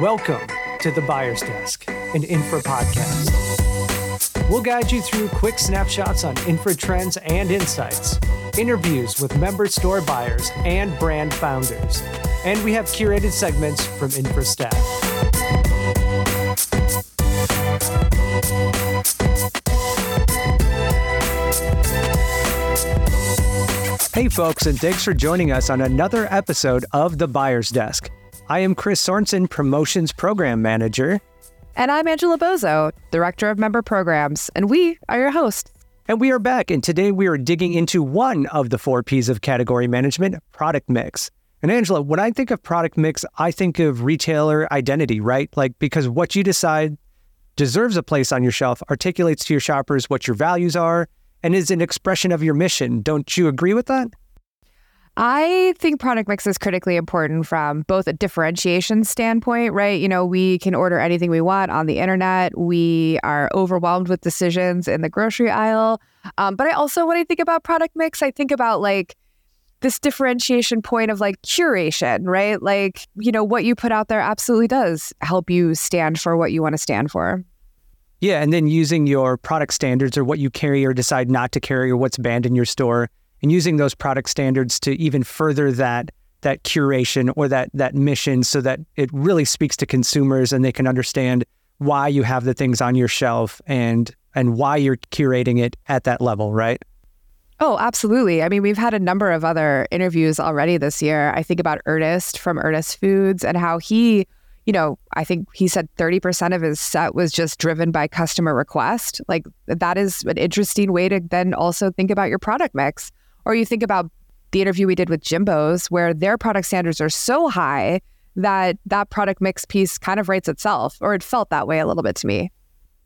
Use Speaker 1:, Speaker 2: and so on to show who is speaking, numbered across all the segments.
Speaker 1: Welcome to the Buyer's Desk, an infra podcast. We'll guide you through quick snapshots on infra trends and insights, interviews with member store buyers and brand founders, and we have curated segments from infra staff. Hey, folks, and thanks for joining us on another episode of The Buyer's Desk. I am Chris Sorensen, Promotions Program Manager.
Speaker 2: And I'm Angela Bozo, Director of Member Programs, and we are your hosts.
Speaker 1: And we are back, and today we are digging into one of the four P's of category management product mix. And Angela, when I think of product mix, I think of retailer identity, right? Like, because what you decide deserves a place on your shelf articulates to your shoppers what your values are and is an expression of your mission. Don't you agree with that?
Speaker 2: I think product mix is critically important from both a differentiation standpoint, right? You know, we can order anything we want on the internet. We are overwhelmed with decisions in the grocery aisle. Um, but I also, when I think about product mix, I think about like this differentiation point of like curation, right? Like, you know, what you put out there absolutely does help you stand for what you want to stand for.
Speaker 1: Yeah, and then using your product standards or what you carry or decide not to carry or what's banned in your store, and using those product standards to even further that that curation or that that mission, so that it really speaks to consumers and they can understand why you have the things on your shelf and and why you're curating it at that level, right?
Speaker 2: Oh, absolutely. I mean, we've had a number of other interviews already this year. I think about Ernest from Ernest Foods and how he you know, I think he said 30% of his set was just driven by customer request. Like that is an interesting way to then also think about your product mix. Or you think about the interview we did with Jimbo's where their product standards are so high that that product mix piece kind of writes itself or it felt that way a little bit to me.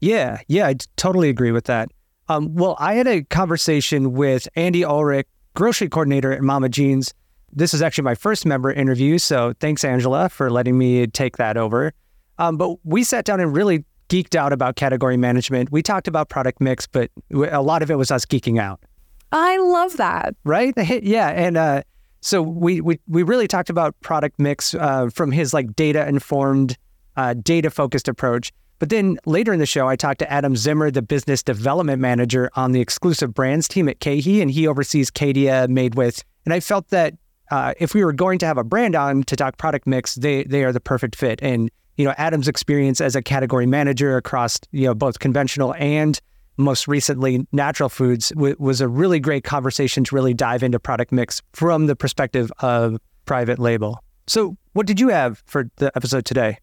Speaker 1: Yeah, yeah, I totally agree with that. Um, well, I had a conversation with Andy Oelrich, grocery coordinator at MaMa Jean's, this is actually my first member interview, so thanks, Angela, for letting me take that over. Um, but we sat down and really geeked out about category management. We talked about product mix, but a lot of it was us geeking out.
Speaker 2: I love that.
Speaker 1: Right? yeah, and uh, so we, we we really talked about product mix uh, from his like data informed, uh, data focused approach. But then later in the show, I talked to Adam Zimmer, the business development manager on the exclusive brands team at KeHE, and he oversees Cadia Made With. And I felt that uh, if we were going to have a brand on to talk product mix, they they are the perfect fit. And you know, Adam's experience as a category manager across you know both conventional and most recently natural foods w- was a really great conversation to really dive into product mix from the perspective of private label. So, what did you have for the episode today?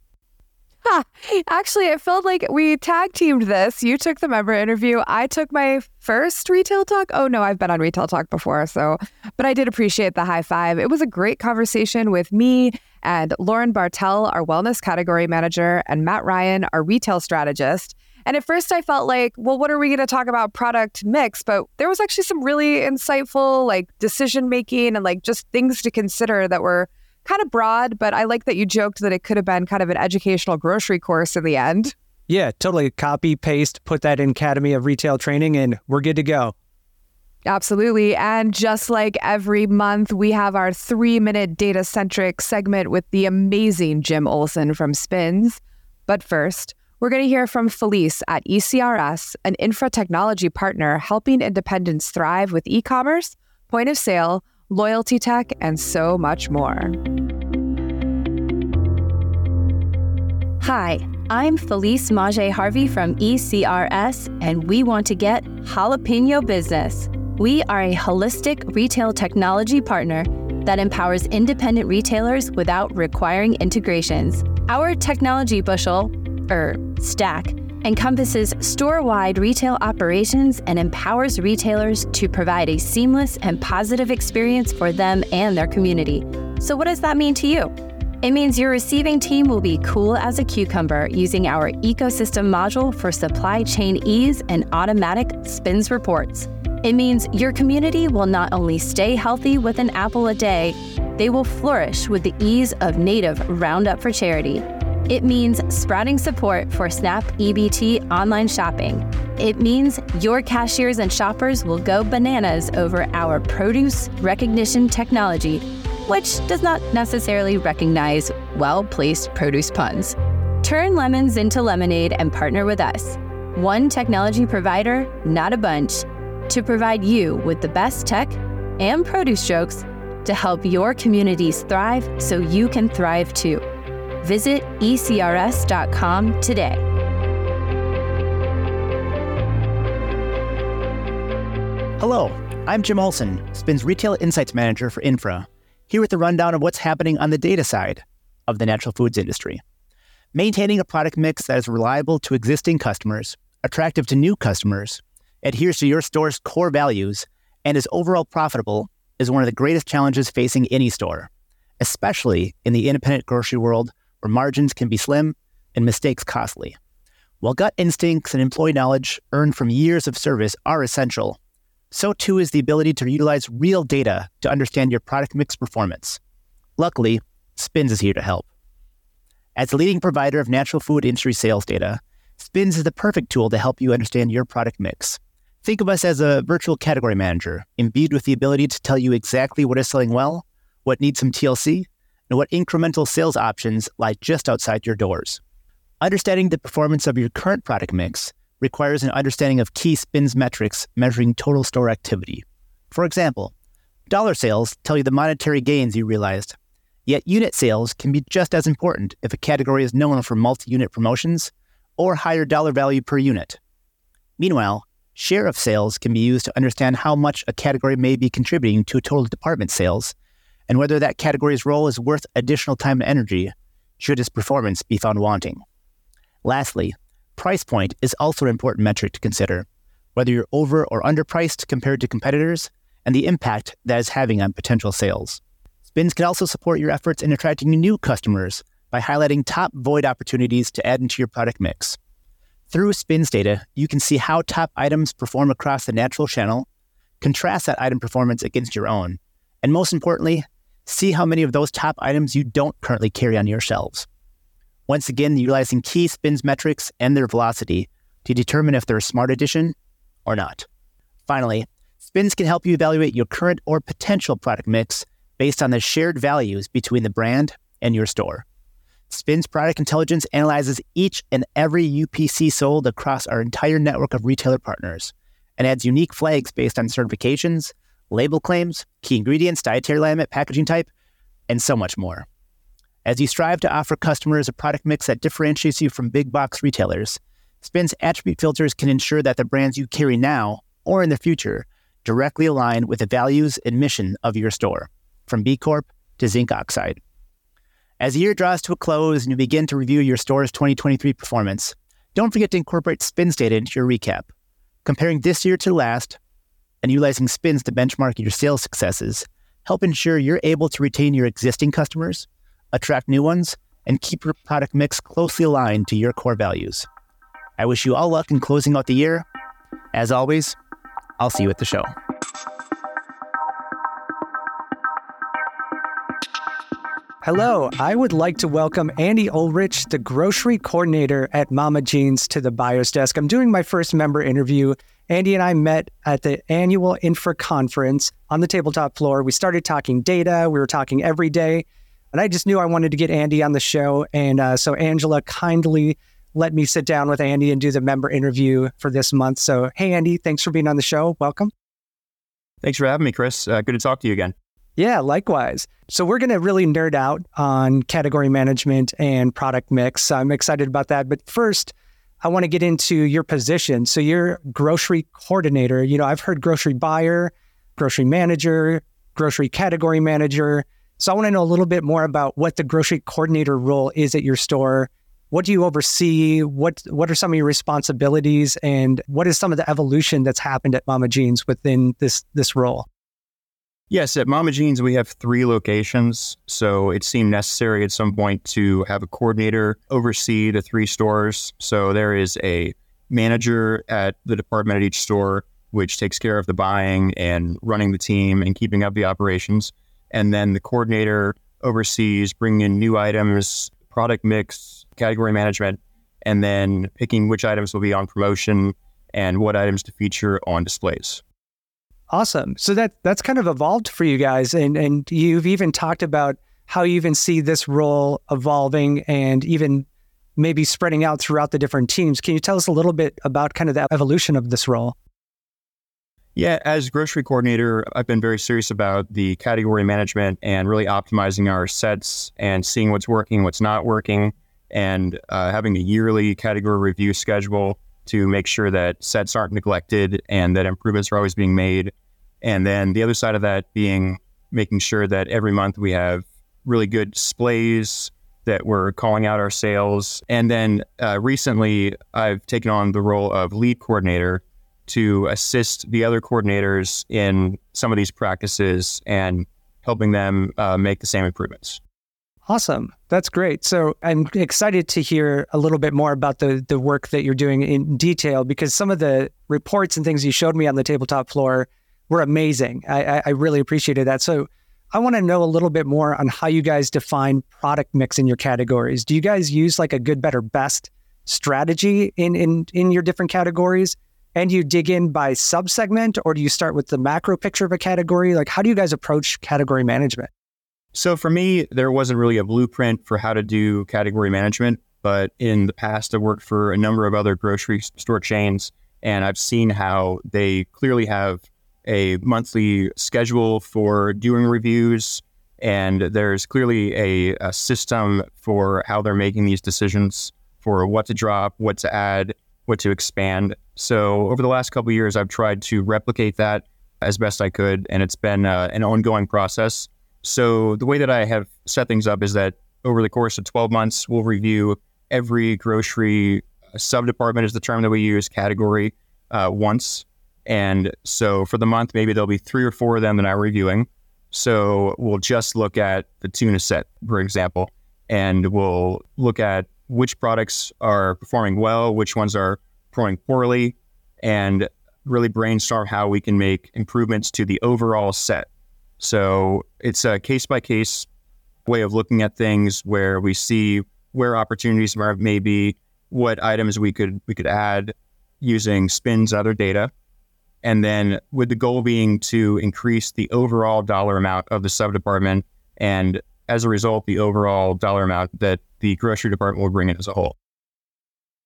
Speaker 2: Actually, it felt like we tag teamed this. You took the member interview. I took my first retail talk. Oh no, I've been on retail talk before, so but I did appreciate the high five. It was a great conversation with me and Lauren Bartel our wellness category manager, and Matt Ryan, our retail strategist. And at first I felt like, well, what are we going to talk about product mix? But there was actually some really insightful like decision making and like just things to consider that were kind of broad, but I like that you joked that it could have been kind of an educational grocery course in the end.
Speaker 1: Yeah, totally. Copy, paste, put that in Academy of Retail Training, and we're good to go.
Speaker 2: Absolutely. And just like every month, we have our three minute data centric segment with the amazing Jim Olson from Spins. But first, we're going to hear from Felice at ECRS, an infra technology partner helping independents thrive with e commerce, point of sale, loyalty tech, and so much more.
Speaker 3: Hi, I'm Felice Maje Harvey from ECRS, and we want to get jalapeno business. We are a holistic retail technology partner that empowers independent retailers without requiring integrations. Our technology bushel, or stack, encompasses store wide retail operations and empowers retailers to provide a seamless and positive experience for them and their community. So, what does that mean to you? It means your receiving team will be cool as a cucumber using our ecosystem module for supply chain ease and automatic spins reports. It means your community will not only stay healthy with an apple a day, they will flourish with the ease of native Roundup for Charity. It means sprouting support for Snap EBT online shopping. It means your cashiers and shoppers will go bananas over our produce recognition technology, which does not necessarily recognize well placed produce puns. Turn lemons into lemonade and partner with us. One technology provider, not a bunch, to provide you with the best tech and produce jokes to help your communities thrive so you can thrive too. Visit ecrs.com today.
Speaker 4: Hello, I'm Jim Olson, Spin's Retail Insights Manager for Infra, here with a rundown of what's happening on the data side of the natural foods industry. Maintaining a product mix that is reliable to existing customers, attractive to new customers, adheres to your store's core values, and is overall profitable is one of the greatest challenges facing any store, especially in the independent grocery world where margins can be slim and mistakes costly. While gut instincts and employee knowledge earned from years of service are essential, so too is the ability to utilize real data to understand your product mix performance. Luckily, Spins is here to help. As leading provider of natural food industry sales data, Spins is the perfect tool to help you understand your product mix. Think of us as a virtual category manager, imbued with the ability to tell you exactly what is selling well, what needs some TLC, and what incremental sales options lie just outside your doors. Understanding the performance of your current product mix requires an understanding of key spins metrics measuring total store activity. For example, dollar sales tell you the monetary gains you realized, yet unit sales can be just as important if a category is known for multi unit promotions or higher dollar value per unit. Meanwhile, share of sales can be used to understand how much a category may be contributing to total department sales and whether that category's role is worth additional time and energy should its performance be found wanting. Lastly, price point is also an important metric to consider, whether you're over or underpriced compared to competitors, and the impact that is having on potential sales. Spins can also support your efforts in attracting new customers by highlighting top void opportunities to add into your product mix. Through Spins data, you can see how top items perform across the natural channel, contrast that item performance against your own, and most importantly, see how many of those top items you don't currently carry on your shelves once again utilizing key spins metrics and their velocity to determine if they're a smart addition or not. Finally, spins can help you evaluate your current or potential product mix based on the shared values between the brand and your store. Spins Product Intelligence analyzes each and every UPC sold across our entire network of retailer partners and adds unique flags based on certifications, label claims, key ingredients, dietary alignment, packaging type, and so much more. As you strive to offer customers a product mix that differentiates you from big box retailers, Spin's attribute filters can ensure that the brands you carry now or in the future directly align with the values and mission of your store, from B Corp to zinc oxide. As the year draws to a close and you begin to review your store's 2023 performance, don't forget to incorporate Spins data into your recap. Comparing this year to last and utilizing Spins to benchmark your sales successes help ensure you're able to retain your existing customers attract new ones, and keep your product mix closely aligned to your core values. I wish you all luck in closing out the year. As always, I'll see you at the show.
Speaker 1: Hello, I would like to welcome Andy Oelrich, the grocery coordinator at MaMa Jean's, to the Buyer's Desk. I'm doing my first member interview. Andy and I met at the annual Infra conference on the tabletop floor. We started talking data, we were talking every day. And I just knew I wanted to get Andy on the show. And uh, so Angela kindly let me sit down with Andy and do the member interview for this month. So, hey, Andy, thanks for being on the show. Welcome.
Speaker 5: Thanks for having me, Chris. Uh, good to talk to you again.
Speaker 1: Yeah, likewise. So, we're going to really nerd out on category management and product mix. I'm excited about that. But first, I want to get into your position. So, you're grocery coordinator. You know, I've heard grocery buyer, grocery manager, grocery category manager. So I want to know a little bit more about what the grocery coordinator role is at your store. What do you oversee? What what are some of your responsibilities and what is some of the evolution that's happened at MaMa Jean's within this this role?
Speaker 5: Yes, at MaMa Jean's we have three locations, so it seemed necessary at some point to have a coordinator oversee the three stores. So there is a manager at the department at each store which takes care of the buying and running the team and keeping up the operations and then the coordinator oversees bringing in new items, product mix, category management, and then picking which items will be on promotion and what items to feature on displays.
Speaker 1: Awesome. So that that's kind of evolved for you guys, and and you've even talked about how you even see this role evolving and even maybe spreading out throughout the different teams. Can you tell us a little bit about kind of the evolution of this role?
Speaker 5: Yeah, as grocery coordinator, I've been very serious about the category management and really optimizing our sets and seeing what's working, what's not working, and uh, having a yearly category review schedule to make sure that sets aren't neglected and that improvements are always being made. And then the other side of that being making sure that every month we have really good displays, that we're calling out our sales. And then uh, recently, I've taken on the role of lead coordinator to assist the other coordinators in some of these practices and helping them uh, make the same improvements.
Speaker 1: Awesome. That's great. So I'm excited to hear a little bit more about the the work that you're doing in detail because some of the reports and things you showed me on the tabletop floor were amazing. I, I really appreciated that. So I want to know a little bit more on how you guys define product mix in your categories. Do you guys use like a good, better, best strategy in in in your different categories? And you dig in by subsegment, or do you start with the macro picture of a category? Like, how do you guys approach category management?
Speaker 5: So for me, there wasn't really a blueprint for how to do category management, but in the past, I've worked for a number of other grocery store chains, and I've seen how they clearly have a monthly schedule for doing reviews, and there's clearly a, a system for how they're making these decisions for what to drop, what to add, what to expand. So over the last couple years, I've tried to replicate that as best I could, and it's been uh, an ongoing process. So the way that I have set things up is that over the course of 12 months, we'll review every grocery uh, sub department is the term that we use category uh, once and so for the month, maybe there'll be three or four of them that I'm reviewing. So we'll just look at the tuna set, for example, and we'll look at which products are performing well, which ones are performing poorly, and really brainstorm how we can make improvements to the overall set. So it's a case by case way of looking at things where we see where opportunities are maybe what items we could we could add using spins other data and then with the goal being to increase the overall dollar amount of the sub department, and as a result, the overall dollar amount that the grocery department will bring in as a whole.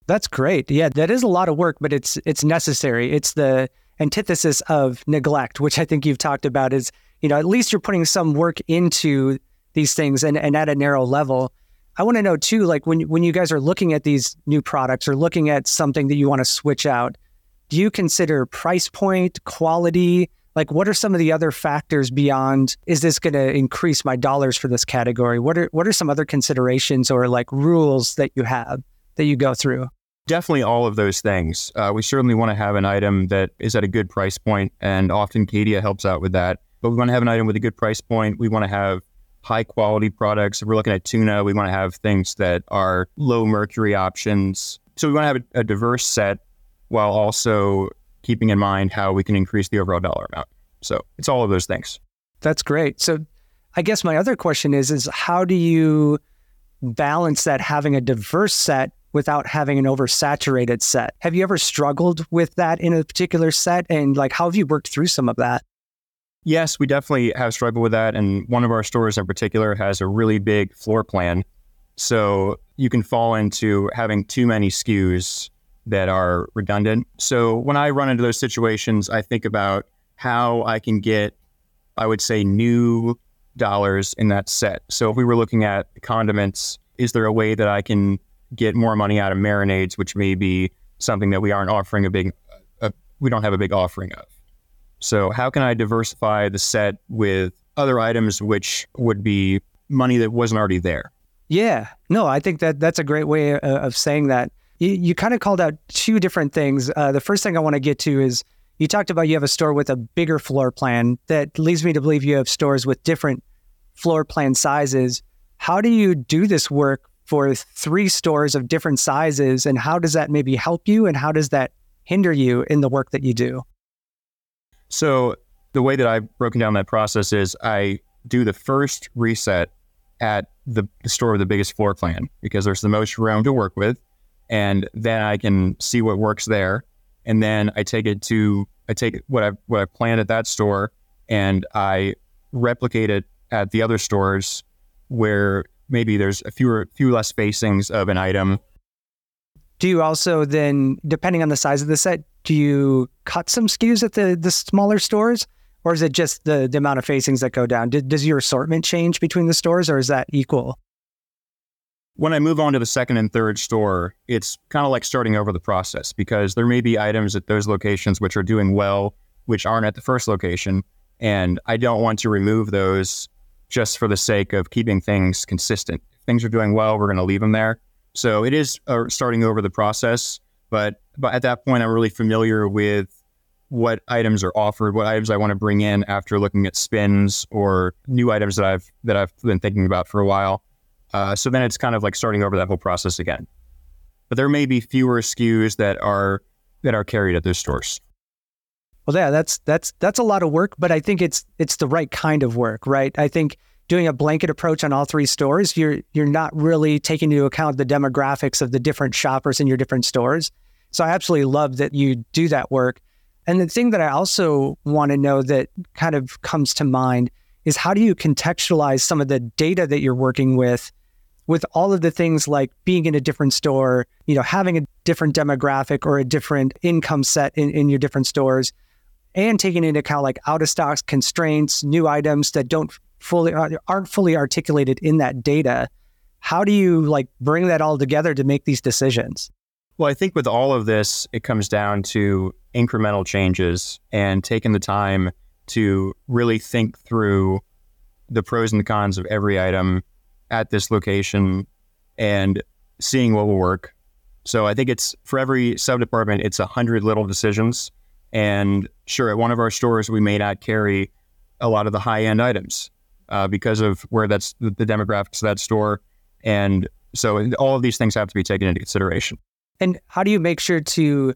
Speaker 1: That's great. Yeah, that is a lot of work, but it's it's necessary. It's the antithesis of neglect, which I think you've talked about. Is you know at least you're putting some work into these things and, and at a narrow level. I want to know too, like when when you guys are looking at these new products or looking at something that you want to switch out, do you consider price point, quality? Like, what are some of the other factors beyond? Is this going to increase my dollars for this category? What are what are some other considerations or like rules that you have that you go through?
Speaker 5: Definitely all of those things. Uh, we certainly want to have an item that is at a good price point, and often Cadia helps out with that. But we want to have an item with a good price point. We want to have high quality products. If we're looking at tuna, we want to have things that are low mercury options. So we want to have a, a diverse set while also keeping in mind how we can increase the overall dollar amount. So it's all of those things.
Speaker 1: That's great. So I guess my other question is is how do you balance that having a diverse set without having an oversaturated set? Have you ever struggled with that in a particular set and like how have you worked through some of that?
Speaker 5: Yes, we definitely have struggled with that and one of our stores in particular has a really big floor plan. So you can fall into having too many SKUs that are redundant. So when I run into those situations, I think about how I can get, I would say, new dollars in that set. So if we were looking at condiments, is there a way that I can get more money out of marinades, which may be something that we aren't offering a big, a, we don't have a big offering of. So how can I diversify the set with other items which would be money that wasn't already there?
Speaker 1: Yeah, no, I think that that's a great way uh, of saying that. You, you kind of called out two different things. Uh, the first thing I want to get to is you talked about you have a store with a bigger floor plan that leads me to believe you have stores with different floor plan sizes. How do you do this work for three stores of different sizes? And how does that maybe help you? And how does that hinder you in the work that you do?
Speaker 5: So, the way that I've broken down that process is I do the first reset at the, store with the biggest floor plan because there's the most room to work with and then I can see what works there. And then I take it to I take what I've, what I've planned at that store and I replicate it at the other stores where maybe there's a fewer few less facings of an item.
Speaker 1: Do you also then, depending on the size of the set, do you cut some SKUs at the the smaller stores, or is it just the the amount of facings that go down? does your assortment change between the stores, or is that equal?
Speaker 5: When I move on to the second and third store, it's kind of like starting over the process because there may be items at those locations which are doing well, which aren't at the first location. And I don't want to remove those just for the sake of keeping things consistent. If things are doing well, we're going to leave them there. So it is uh, starting over the process. But, but at that point, I'm really familiar with what items are offered, what items I want to bring in after looking at spins or new items that I've that I've been thinking about for a while. Uh, so then it's kind of like starting over that whole process again. But there may be fewer SKUs that are that are carried at those stores.
Speaker 1: Well, yeah, that's that's that's a lot of work, but I think it's it's the right kind of work, right? I think doing a blanket approach on all three stores, you're you're not really taking into account the demographics of the different shoppers in your different stores. So I absolutely love that you do that work. And the thing that I also want to know that kind of comes to mind is how do you contextualize some of the data that you're working with with all of the things like being in a different store, you know, having a different demographic or a different income set in, in your different stores, and taking into account like out of stocks constraints, new items that don't fully uh, aren't fully articulated in that data. How do you like bring that all together to make these decisions?
Speaker 5: Well, I think with all of this, it comes down to incremental changes and taking the time to really think through the pros and the cons of every item at this location and seeing what will work. So I think it's for every sub department, it's a hundred little decisions. And sure, at one of our stores, we may not carry a lot of the high end items uh, because of where that's the demographics of that store. And so all of these things have to be taken into consideration.
Speaker 1: And how do you make sure to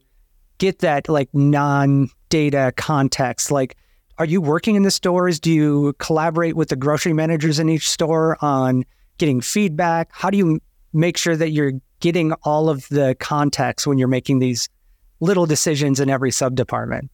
Speaker 1: get that like non data context? Like, are you working in the stores? Do you collaborate with the grocery managers in each store on getting feedback? How do you make sure that you're getting all of the context when you're making these little decisions in every sub department?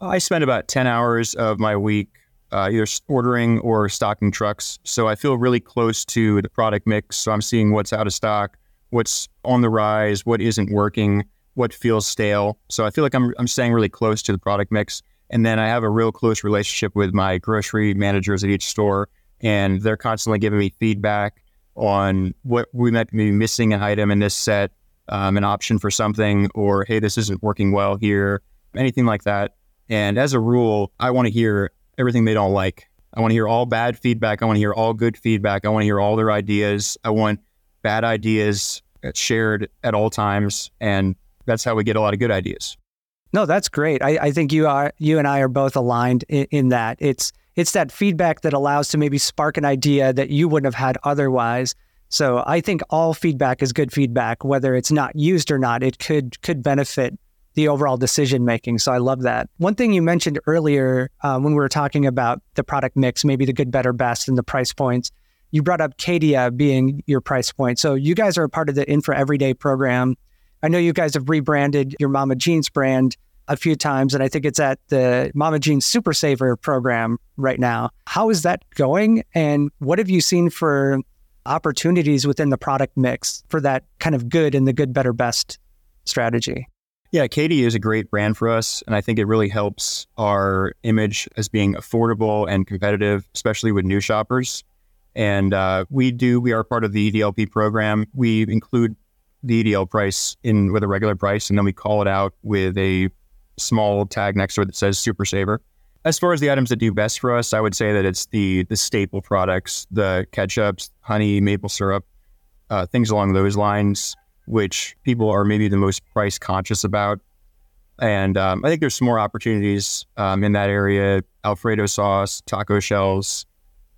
Speaker 5: I spend about 10 hours of my week uh, either ordering or stocking trucks. So I feel really close to the product mix. So I'm seeing what's out of stock, what's on the rise, what isn't working, what feels stale. So I feel like I'm, I'm staying really close to the product mix. And then I have a real close relationship with my grocery managers at each store and they're constantly giving me feedback on what we might be missing an item in this set, um, an option for something, or hey, this isn't working well here, anything like that. And as a rule, I want to hear everything they don't like. I want to hear all bad feedback. I want to hear all good feedback. I want to hear all their ideas. I want bad ideas shared at all times, and that's how we get a lot of good ideas.
Speaker 1: No, that's great. I, I think you are you and I are both aligned in, in that. It's it's that feedback that allows to maybe spark an idea that you wouldn't have had otherwise. So I think all feedback is good feedback, whether it's not used or not. It could could benefit the overall decision making. So I love that. One thing you mentioned earlier uh, when we were talking about the product mix, maybe the good, better, best, and the price points. You brought up Cadia being your price point. So you guys are a part of the Infra Everyday program. I know you guys have rebranded your MaMa Jean's brand a few times, and I think it's at the MaMa Jean's Super Saver program right now. How is that going? And what have you seen for opportunities within the product mix for that kind of good and the good, better, best strategy?
Speaker 5: Yeah, Cadia is a great brand for us. And I think it really helps our image as being affordable and competitive, especially with new shoppers. And uh, we do, we are part of the EDLP program. We include the EDL price in with a regular price, and then we call it out with a small tag next to it that says Super Saver. As far as the items that do best for us, I would say that it's the the staple products, the ketchups, honey, maple syrup, uh, things along those lines, which people are maybe the most price conscious about. And um, I think there's some more opportunities um, in that area: Alfredo sauce, taco shells,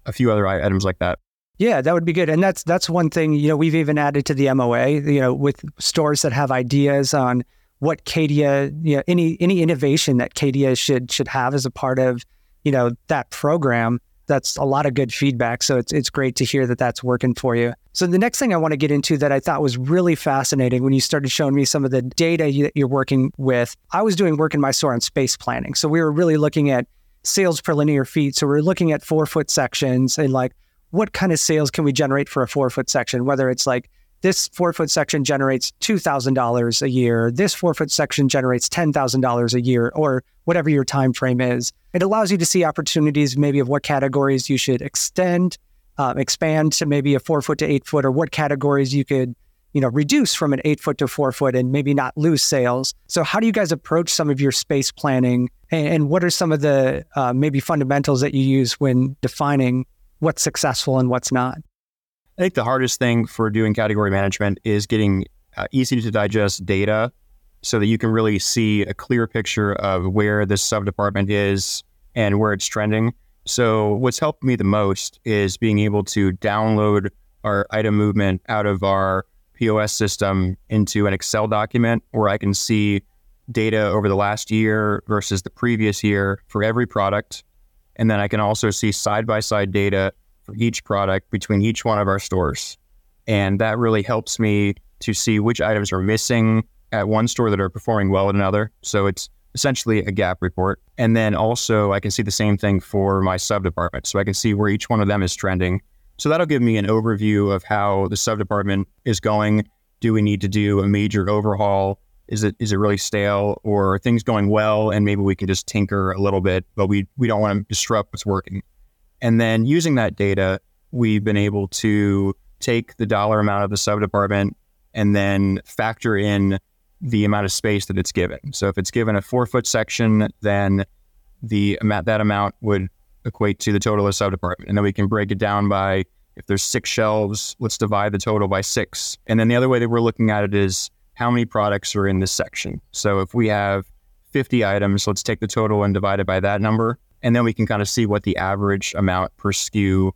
Speaker 5: a few other items like that.
Speaker 1: Yeah, that would be good. And that's that's one thing, you know, we've even added to the MOA, you know, with stores that have ideas on what Cadia, you know, any any innovation that Cadia should should have as a part of, you know, that program. That's a lot of good feedback. So it's it's great to hear that that's working for you. So the next thing I want to get into that I thought was really fascinating when you started showing me some of the data you, that you're working with. I was doing work in my store on space planning, so we were really looking at sales per linear feet. So we we're looking at four foot sections and like what kind of sales can we generate for a four foot section? Whether it's like this four foot section generates $2,000 a year, this four foot section generates $10,000 a year, or whatever your time frame is. It allows you to see opportunities maybe of what categories you should extend, uh, expand to maybe a four foot to eight foot, or what categories you could you know reduce from an eight foot to four foot and maybe not lose sales. So how do you guys approach some of your space planning? And, and what are some of the uh, maybe fundamentals that you use when defining what's successful and what's not
Speaker 5: I think the hardest thing for doing category management is getting uh, easy to digest data so that you can really see a clear picture of where this sub department is and where it's trending. So, what's helped me the most is being able to download our item movement out of our POS system into an Excel document where I can see data over the last year versus the previous year for every product. And then I can also see side by side data for each product between each one of our stores. And that really helps me to see which items are missing at one store that are performing well at another. So it's essentially a gap report. And then also I can see the same thing for my sub department. So I can see where each one of them is trending. So that'll give me an overview of how the sub department is going. Do we need to do a major overhaul? Is it is it really stale or are things going well and maybe we can just tinker a little bit, but we we don't want to disrupt what's working. And then using that data, we've been able to take the dollar amount of the sub department and then factor in the amount of space that it's given. So if it's given a four foot section, then the amount that amount would equate to the total of the sub department. And then we can break it down by if there's six shelves, let's divide the total by six. And then the other way that we're looking at it is how many products are in this section. So if we have 50 items, let's take the total and divide it by that number and then we can kind of see what the average amount per SKU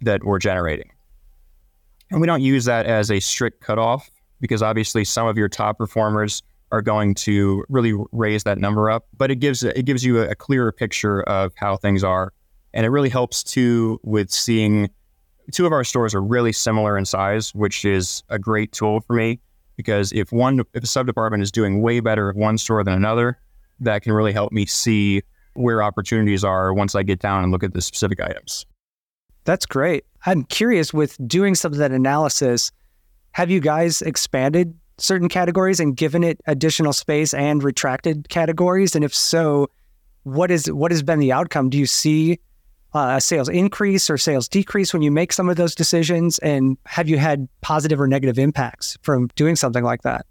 Speaker 5: that we're generating. And we don't use that as a strict cutoff because obviously some of your top performers are going to really raise that number up, but it gives it gives you a, clearer picture of how things are, and it really helps too with seeing. Two of our stores are really similar in size, which is a great tool for me because if one if a sub department is doing way better at one store than another, that can really help me see where opportunities are once I get down and look at the specific items.
Speaker 1: That's great. I'm curious with doing some of that analysis, have you guys expanded certain categories and given it additional space and retracted categories? And if so, what is what has been the outcome? Do you see uh, a sales increase or sales decrease when you make some of those decisions? And have you had positive or negative impacts from doing something like that?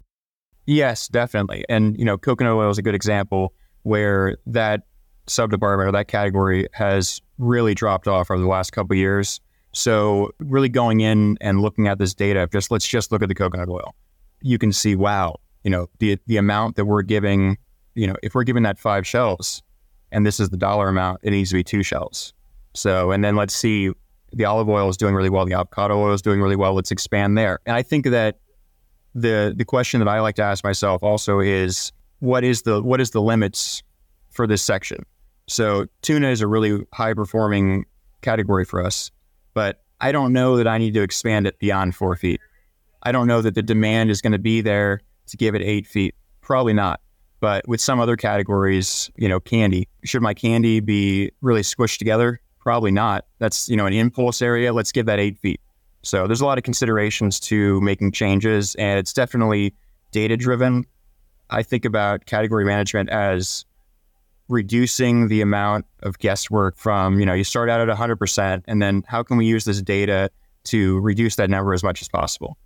Speaker 5: Yes, definitely. And you know, coconut oil is a good example where that sub department or that category has really dropped off over the last couple years. So really going in and looking at this data, just let's just look at the coconut oil. You can see, wow, you know, the the amount that we're giving, you know, if we're giving that five shelves and this is the dollar amount, it needs to be two shelves. So and then let's see the olive oil is doing really well, the avocado oil is doing really well. Let's expand there. And I think that the the question that I like to ask myself also is what is the what is the limits for this section? So tuna is a really high performing category for us, but I don't know that I need to expand it beyond four feet. I don't know that the demand is going to be there to give it eight feet. Probably not. But with some other categories, you know, candy, should my candy be really squished together? Probably not. That's, you know, an impulse area. Let's give that eight feet. So there's a lot of considerations to making changes, and it's definitely data driven. I think about category management as reducing the amount of guesswork from, you know, you start out at 100%, and then how can we use this data to reduce that number as much as possible?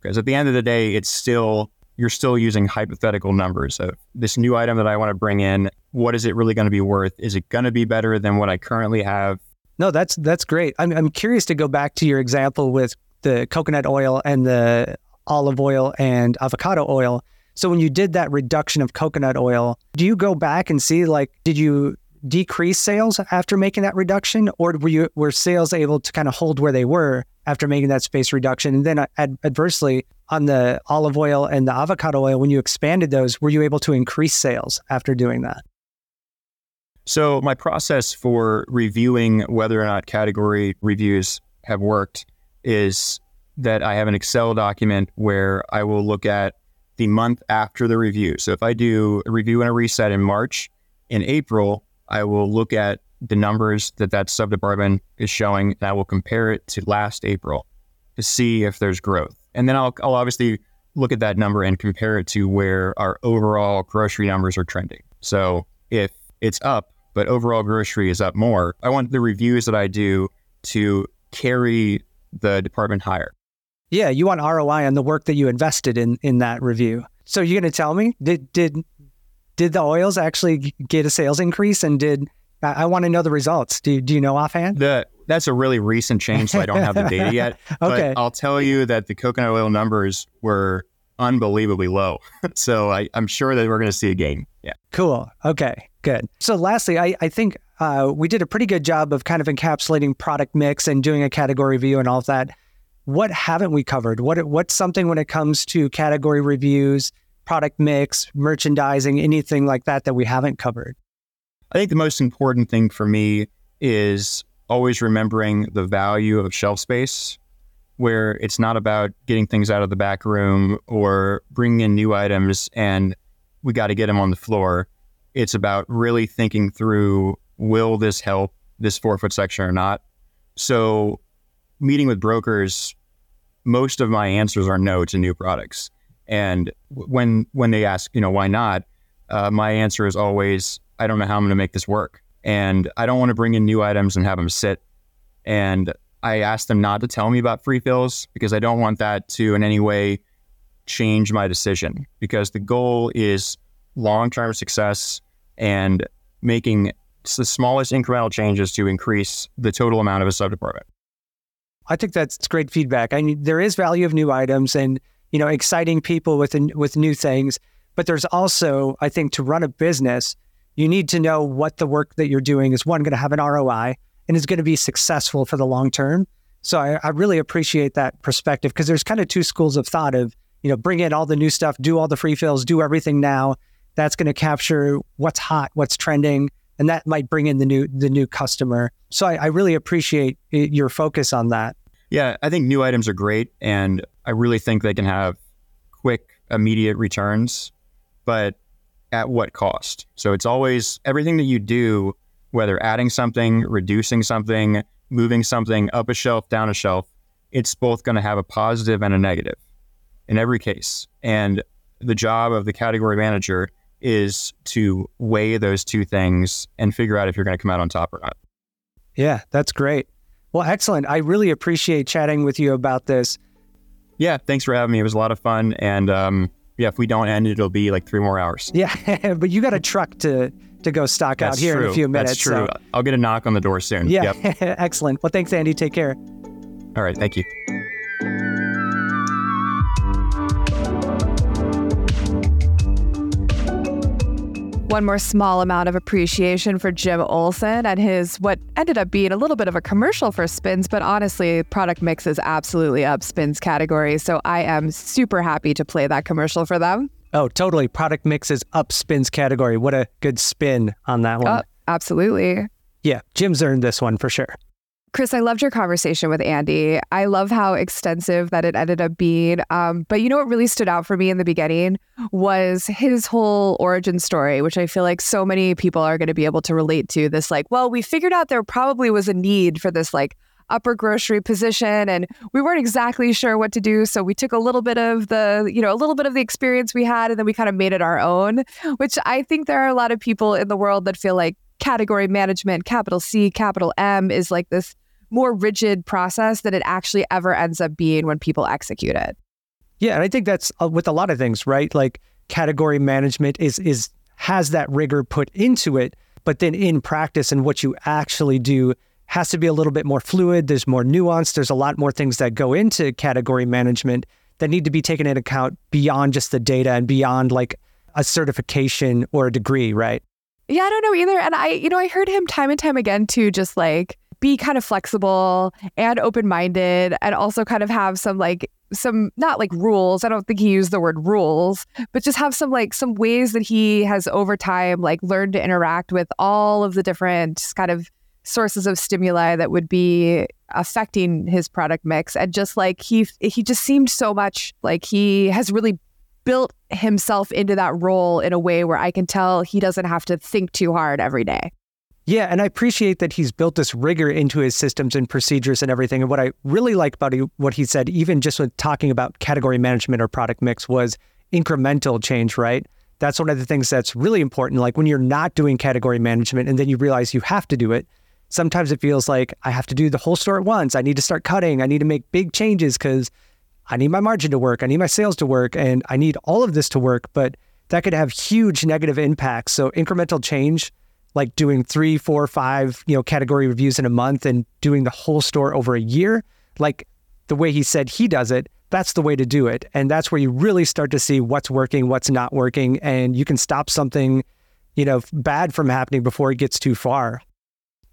Speaker 5: Because at the end of the day, it's still, you're still using hypothetical numbers of this new item that I want to bring in. What is it really going to be worth? Is it going to be better than what I currently have?
Speaker 1: No, that's that's great. I'm I'm curious to go back to your example with the coconut oil and the olive oil and avocado oil so when you did that reduction of coconut oil, do you go back and see like did you decrease sales after making that reduction? Or were you were sales able to kind of hold where they were after making that space reduction? And then uh, ad- adversely on the olive oil and the avocado oil when you expanded those were you able to increase sales after doing that?
Speaker 5: So my process for reviewing whether or not category reviews have worked is that I have an Excel document where I will look at the month after the review. So if I do a review and a reset in March, in April, I will look at the numbers that that sub department is showing, and I will compare it to last April to see if there's growth. And then I'll, I'll obviously look at that number and compare it to where our overall grocery numbers are trending. So if it's up, but overall grocery is up more, I want the reviews that I do to carry the department higher.
Speaker 1: Yeah, you want ROI on the work that you invested in in that review. So you're going to tell me did did did the oils actually get a sales increase and did I, I want to know the results. Do do you know offhand?
Speaker 5: The that's a really recent change, so I don't have the data yet.
Speaker 1: okay.
Speaker 5: But I'll tell you that the coconut oil numbers were unbelievably low. so I, am sure that we're going to see a gain. Yeah.
Speaker 1: Cool. Okay. Good. So lastly, I, I think uh, we did a pretty good job of kind of encapsulating product mix and doing a category review and all of that. What haven't we covered? What what's something when it comes to category reviews, product mix, merchandising, anything like that that we haven't covered?
Speaker 5: I think the most important thing for me is always remembering the value of shelf space, where it's not about getting things out of the back room or bringing in new items and we got to get them on the floor. It's about really thinking through will this help this four foot section or not? So, meeting with brokers, most of my answers are no to new products. And when when they ask, you know, why not? Uh, my answer is always, I don't know how I'm going to make this work, and I don't want to bring in new items and have them sit. And I ask them not to tell me about free fills because I don't want that to in any way change my decision. Because the goal is long term success and making the smallest incremental changes to increase the total amount of a sub department.
Speaker 1: I think that's great feedback. I mean, there is value of new items and you know exciting people with with new things, but there's also I think to run a business, you need to know what the work that you're doing is one going to have an ROI and is going to be successful for the long term. So I, I really appreciate that perspective because there's kind of two schools of thought of you know bring in all the new stuff, do all the free fills, do everything now. That's going to capture what's hot, what's trending, and that might bring in the new the new customer. So I, I really appreciate your focus on that.
Speaker 5: Yeah, I think new items are great, and I really think they can have quick, immediate returns, but at what cost? So it's always everything that you do, whether adding something, reducing something, moving something up a shelf, down a shelf, it's both going to have a positive and a negative in every case. And the job of the category manager is to weigh those two things and figure out if you're going to come out on top or not.
Speaker 1: Yeah, that's great. Well, excellent. I really appreciate chatting with you about this.
Speaker 5: Yeah, thanks for having me. It was a lot of fun. And um, yeah, if we don't end, it'll be like three more hours.
Speaker 1: Yeah, but you got a truck to to go stock
Speaker 5: That's
Speaker 1: out here
Speaker 5: true.
Speaker 1: in a few minutes.
Speaker 5: That's true.
Speaker 1: so-
Speaker 5: I'll get a knock on the door soon.
Speaker 1: Yeah,
Speaker 5: Yep.
Speaker 1: excellent. Well, thanks, Andy. Take care.
Speaker 5: All right. Thank you.
Speaker 2: One more small amount of appreciation for Jim Olson and his what ended up being a little bit of a commercial for Spins, but honestly, product mix is absolutely up Spins category. So I am super happy to play that commercial for them.
Speaker 1: Oh, totally. Product mix is up spins category. What a good spin on that one.
Speaker 2: Oh, absolutely.
Speaker 1: Yeah, Jim's earned this one for sure.
Speaker 2: Chris, I loved your conversation with Andy. I love how extensive that it ended up being. Um, but you know what really stood out for me in the beginning was his whole origin story, which I feel like so many people are going to be able to relate to. This, like, well, we figured out there probably was a need for this, like, upper grocery position and we weren't exactly sure what to do so we took a little bit of the you know a little bit of the experience we had and then we kind of made it our own which i think there are a lot of people in the world that feel like category management capital c capital m is like this more rigid process than it actually ever ends up being when people execute it.
Speaker 1: Yeah, and I think that's uh, with a lot of things, right? Like category management is is has that rigor put into it, but then in practice and what you actually do has to be a little bit more fluid. There's more nuance. There's a lot more things that go into category management that need to be taken into account beyond just the data and beyond like a certification or a degree, right?
Speaker 2: Yeah, I don't know either. And I, you know, I heard him time and time again too, just like be kind of flexible and open minded and also kind of have some like some not like rules. I don't think he used the word rules, but just have some like some ways that he has over time like learned to interact with all of the different kind of sources of stimuli that would be affecting his product mix and just like he he just seemed so much like he has really built himself into that role in a way where I can tell he doesn't have to think too hard every day.
Speaker 1: Yeah, and I appreciate that he's built this rigor into his systems and procedures and everything. And what I really like about what he said, even just with talking about category management or product mix, was incremental change, right? That's one of the things that's really important. Like when you're not doing category management and then you realize you have to do it, sometimes it feels like I have to do the whole store at once. I need to start cutting. I need to make big changes because I need my margin to work. I need my sales to work. And I need all of this to work. But that could have huge negative impacts. So incremental change like doing three, four, five, you know, category reviews in a month and doing the whole store over a year, like the way he said he does it, that's the way to do it. And that's where you really start to see what's working, what's not working, and you can stop something, you know, bad from happening before it gets too far.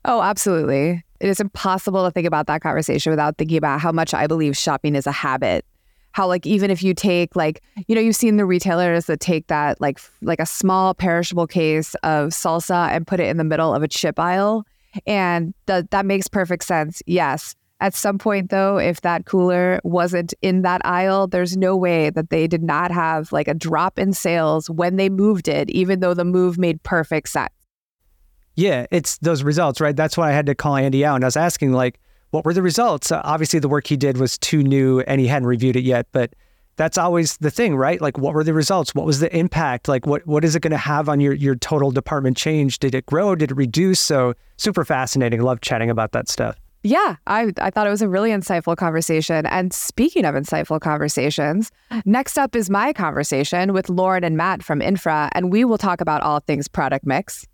Speaker 2: Oh, absolutely. It is impossible to think about that conversation without thinking about how much I believe shopping is a habit how like even if you take like you know you've seen the retailers that take that like like a small perishable case of salsa and put it in the middle of a chip aisle. And that that makes perfect sense yes. At some point though if that cooler wasn't in that aisle there's no way that they did not have like a drop in sales when they moved it even though the move made perfect sense.
Speaker 1: Yeah it's those results right? That's why i had to call andy out and i was asking like what were the results? Uh, obviously, the work he did was too new and he hadn't reviewed it yet, but that's always the thing, right? Like, what were the results? What was the impact? Like, what what is it going to have on your your total department change? Did it grow? Did it reduce? So super fascinating. Love chatting about that stuff.
Speaker 2: Yeah, I, I thought it was a really insightful conversation. And speaking of insightful conversations, next up is my conversation with Lauren and Matt from Infra, and we will talk about all things product mix.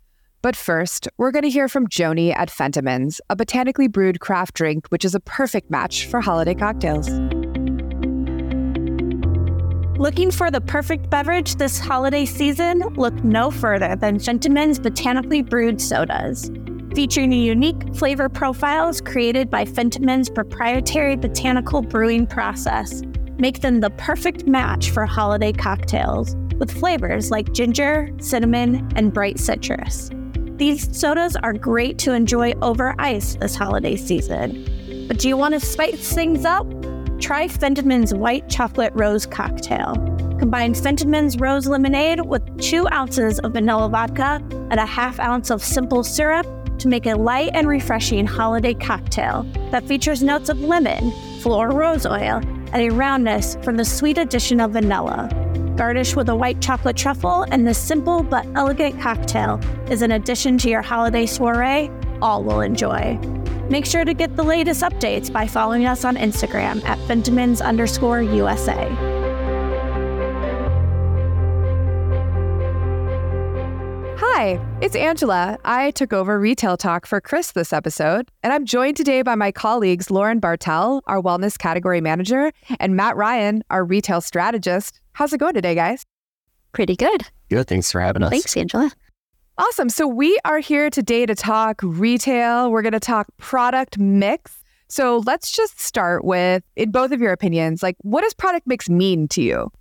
Speaker 2: But first, we're going to hear from Joni at Fentimans, a botanically brewed craft drink which is a perfect match for holiday cocktails.
Speaker 6: Looking for the perfect beverage this holiday season? Look no further than Fentimans Botanically Brewed Sodas. Featuring unique flavor profiles created by Fentimans' proprietary botanical brewing process, make them the perfect match for holiday cocktails with flavors like ginger, cinnamon, and bright citrus. These sodas are great to enjoy over ice this holiday season. But do you want to spice things up? Try Fentimans White Chocolate Rose Cocktail. Combine Fentimans Rose Lemonade with two ounces of vanilla vodka and a half ounce of simple syrup to make a light and refreshing holiday cocktail that features notes of lemon, floral rose oil, and a roundness from the sweet addition of vanilla. Garnish with a white chocolate truffle, and this simple but elegant cocktail is an addition to your holiday soiree all will enjoy. Make sure to get the latest updates by following us on Instagram at Fentimans underscore USA.
Speaker 2: Hi, it's Angela. I took over Retail Talk for Chris this episode, and I'm joined today by my colleagues Lauren Bartel, our Wellness Category Manager, and Matt Ryan, our Retail Strategist. How's it going today, guys?
Speaker 7: Pretty good.
Speaker 8: Good. Thanks for having us.
Speaker 7: Thanks, Angela.
Speaker 2: Awesome. So, we are here today to talk retail. We're going to talk product mix. So, let's just start with, in both of your opinions, like what does product mix mean to you?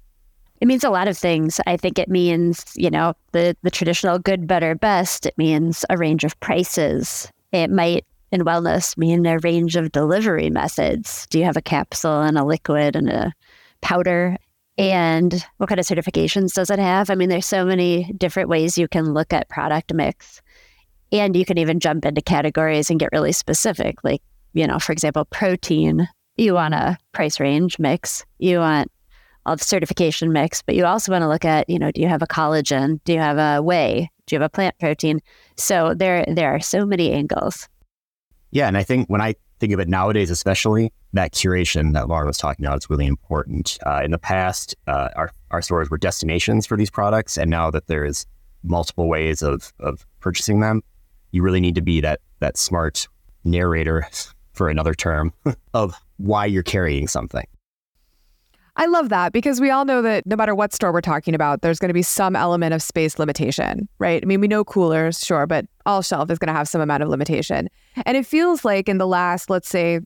Speaker 7: It means a lot of things. I think it means, you know, the, the traditional good, better, best. It means a range of prices. It might, in wellness, mean a range of delivery methods. Do you have a capsule and a liquid and a powder? And what kind of certifications does it have? I mean, there's so many different ways you can look at product mix. And you can even jump into categories and get really specific. Like, you know, for example, protein, you want a price range mix, you want all the certification mix, but you also want to look at, you know, do you have a collagen? Do you have a whey? Do you have a plant protein? So there there are so many angles.
Speaker 8: Yeah, and I think when I think of it nowadays, especially that curation that Lauren was talking about is really important. Uh, in the past, uh, our, our stores were destinations for these products. And now that there is multiple ways of, of purchasing them, you really need to be that, that smart narrator, for another term, of why you're carrying something.
Speaker 2: I love that because we all know that no matter what store we're talking about, there's going to be some element of space limitation, right? I mean, we know coolers, sure, but all shelf is going to have some amount of limitation. And it feels like in the last, let's say,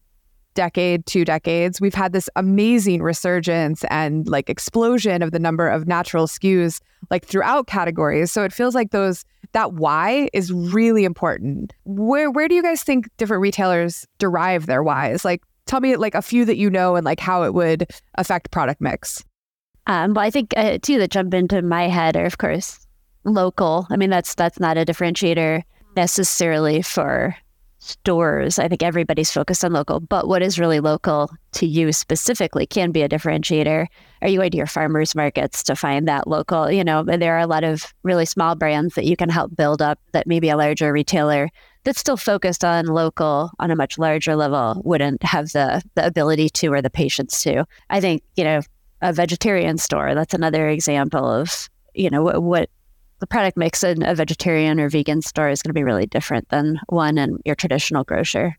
Speaker 2: decade, two decades, we've had this amazing resurgence and like explosion of the number of natural SKUs like throughout categories. So it feels like those that why is really important. Where where do you guys think different retailers derive their whys? Like tell me like a few that you know and like how it would affect product mix.
Speaker 7: Um, well, I think uh, two that jump into my head are, of course, local. I mean, that's that's not a differentiator. necessarily for stores. I think everybody's focused on local, but what is really local to you specifically can be a differentiator. Are you going to your farmers markets to find that local? You know, there are a lot of really small brands that you can help build up that maybe a larger retailer that's still focused on local on a much larger level wouldn't have the the ability to or the patience to. I think, you know, a vegetarian store, that's another example of, you know, what, what the product mix in a vegetarian or vegan store is going to be really different than one in your traditional grocer.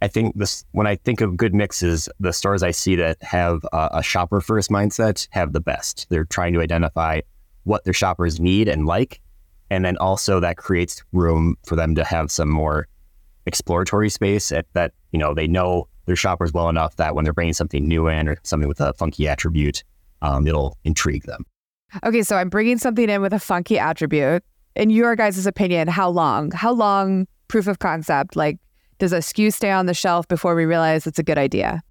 Speaker 8: I think this when I think of good mixes, the stores I see that have a, a shopper first mindset have the best. They're trying to identify what their shoppers need and like, and then also that creates room for them to have some more exploratory space at that you know they know their shoppers well enough that when they're bringing something new in or something with a funky attribute, um, it'll intrigue them.
Speaker 2: Okay, so I'm bringing something in with a funky attribute. In your guys' opinion, how long? How long proof of concept? Like, does a SKU stay on the shelf before we realize it's a good idea?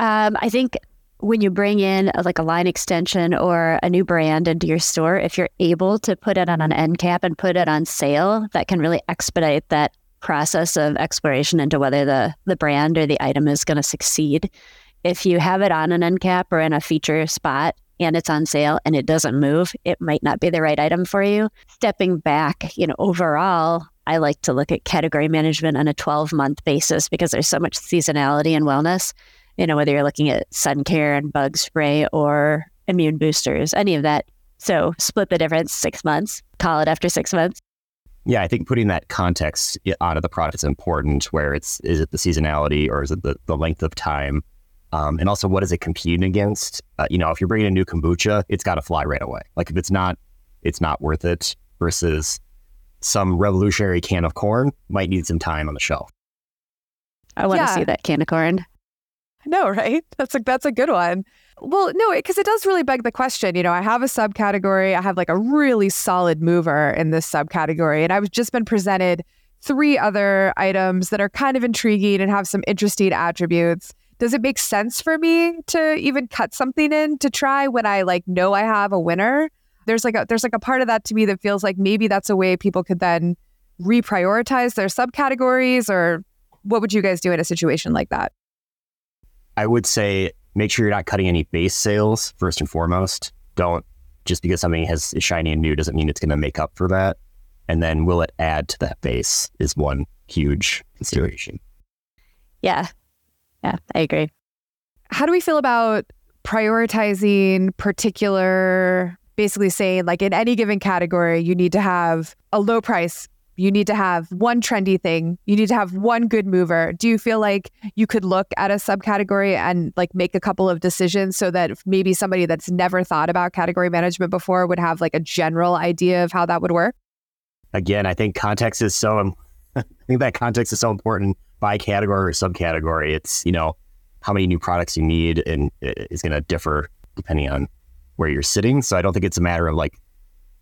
Speaker 7: Um, I think when you bring in a, like a line extension or a new brand into your store, if you're able to put it on an end cap and put it on sale, that can really expedite that process of exploration into whether the the brand or the item is going to succeed. If you have it on an end cap or in a feature spot, and it's on sale and it doesn't move, it might not be the right item for you. Stepping back, you know, overall, I like to look at category management on a 12 month basis because there's so much seasonality and wellness. You know, whether you're looking at sun care and bug spray or immune boosters, any of that. So split the difference six months, call it after six months.
Speaker 8: Yeah, I think putting that context onto the product is important. Where it's is it the seasonality or is it the, the length of time? Um, and also, what is it competing against? Uh, you know, if you're bringing a new kombucha, it's got to fly right away. Like if it's not, it's not worth it. Versus some revolutionary can of corn might need some time on the shelf.
Speaker 7: I want to
Speaker 2: Yeah.
Speaker 7: see that can of corn.
Speaker 2: No, right? That's a that's a good one. Well, no, because it does really beg the question. You know, I have a subcategory. I have like a really solid mover in this subcategory, and I've just been presented three other items that are kind of intriguing and have some interesting attributes. Does it make sense for me to even cut something in to try when I like know I have a winner? There's like a there's like a part of that to me that feels like maybe that's a way people could then reprioritize their subcategories or what would you guys do in a situation like that?
Speaker 8: I would say make sure you're not cutting any base sales first and foremost. Don't just because something has is shiny and new doesn't mean it's going to make up for that. And then will it add to that base is one huge consideration.
Speaker 7: Yeah. Yeah, I agree.
Speaker 2: how do we feel about prioritizing particular basically saying like in any given category you need to have a low price you need to have one trendy thing you need to have one good mover do you feel like you could look at a subcategory and like make a couple of decisions so that maybe somebody that's never thought about category management before would have like a general idea of how that would work
Speaker 8: Again, I think context is so. I think that context is so important by category or subcategory. It's you know how many new products you need and it is going to differ depending on where you're sitting. So I don't think it's a matter of like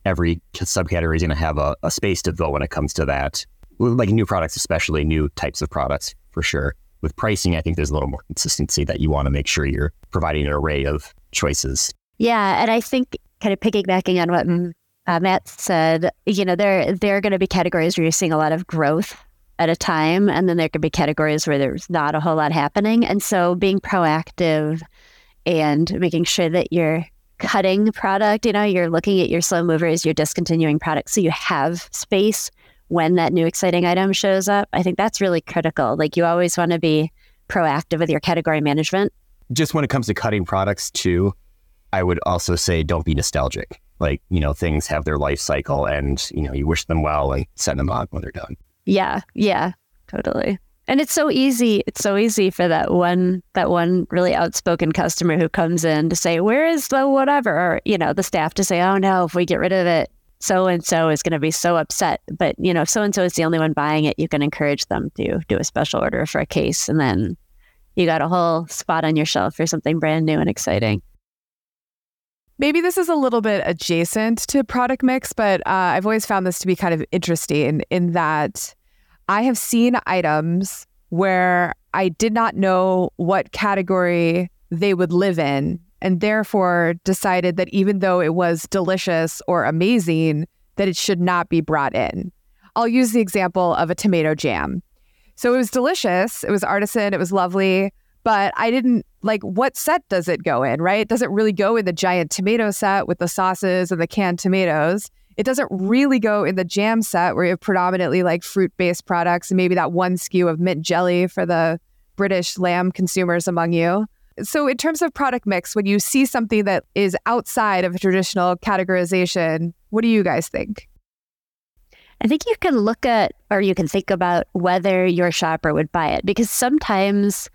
Speaker 8: every subcategory is going to have a, a space to fill when it comes to that. Like new products, especially new types of products for sure. With pricing, I think there's a little more consistency that you want to make sure you're providing an array of choices.
Speaker 7: Yeah, and I think kind of piggybacking on what mm, uh, Matt said, you know, there there are going to be categories where you're seeing a lot of growth at a time, and then there could be categories where there's not a whole lot happening. And so, being proactive and making sure that you're cutting product, you know, you're looking at your slow movers, you're discontinuing products, so you have space when that new exciting item shows up. I think that's really critical. Like you always want to be proactive with your category management.
Speaker 8: just when it comes to cutting products too, I would also say don't be nostalgic. Like, you know, things have their life cycle and, you know, you wish them well and send them on when they're done.
Speaker 7: Yeah, yeah, totally. And it's so easy. It's so easy for that one that one really outspoken customer who comes in to say, "Where is the whatever?" Or you know, the staff to say, "Oh no, if we get rid of it, so and so is going to be so upset." But you know, if so and so is the only one buying it, you can encourage them to do a special order for a case, and then you got a whole spot on your shelf for something brand new and exciting.
Speaker 2: Maybe this is a little bit adjacent to product mix, but uh, I've always found this to be kind of interesting in that I have seen items where I did not know what category they would live in, and therefore decided that even though it was delicious or amazing, that it should not be brought in. I'll use the example of a tomato jam. So it was delicious. It was artisan. It was lovely. But I didn't like what set does it go in, right? It doesn't really go in the giant tomato set with the sauces and the canned tomatoes. It doesn't really go in the jam set where you have predominantly like fruit based products and maybe that one SKU of mint jelly for the British lamb consumers among you. So, in terms of product mix, when you see something that is outside of a traditional categorization, what do you guys think?
Speaker 7: I think you can look at or you can think about whether your shopper would buy it because sometimes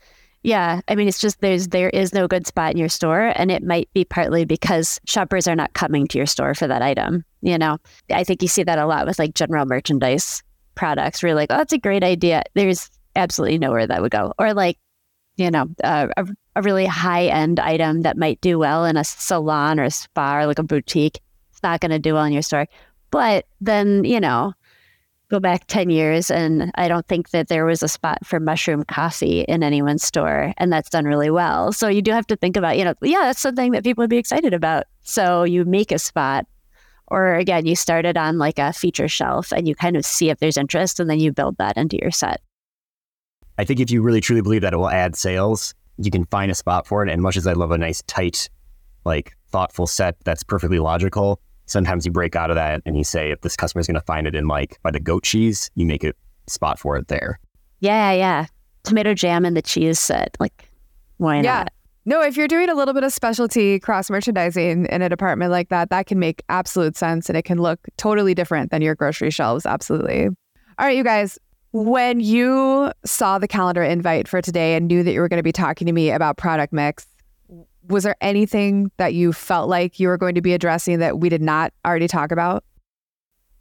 Speaker 7: yeah, I mean it's just there's there is no good spot in your store and it might be partly because shoppers are not coming to your store for that item, you know. I think you see that a lot with like general merchandise products you're like, "Oh, that's a great idea." There's absolutely nowhere that would go. Or like, you know, uh, a, a really high-end item that might do well in a salon or a spa or like a boutique. It's not going to do well in your store. But then, you know, go back 10 years and I don't think that there was a spot for mushroom coffee in anyone's store and that's done really well. So you do have to think about, you know, yeah, that's something that people would be excited about. So you make a spot or again, you start it on like a feature shelf and you kind of see if there's interest and then you build that into your set.
Speaker 8: I think if you really truly believe that it will add sales, you can find a spot for it. And much as I love a nice, tight, like thoughtful set that's perfectly logical, sometimes you break out of that and you say if this customer is going to find it in like by the goat cheese, you make a spot for it there.
Speaker 7: Yeah, yeah. Tomato jam and the cheese set. Like, why
Speaker 2: Yeah.
Speaker 7: not?
Speaker 2: No, if you're doing a little bit of specialty cross merchandising in a department like that, that can make absolute sense and it can look totally different than your grocery shelves. Absolutely. All right, you guys. When you saw the calendar invite for today and knew that you were going to be talking to me about product mix, was there anything that you felt like you were going to be addressing that we did not already talk about?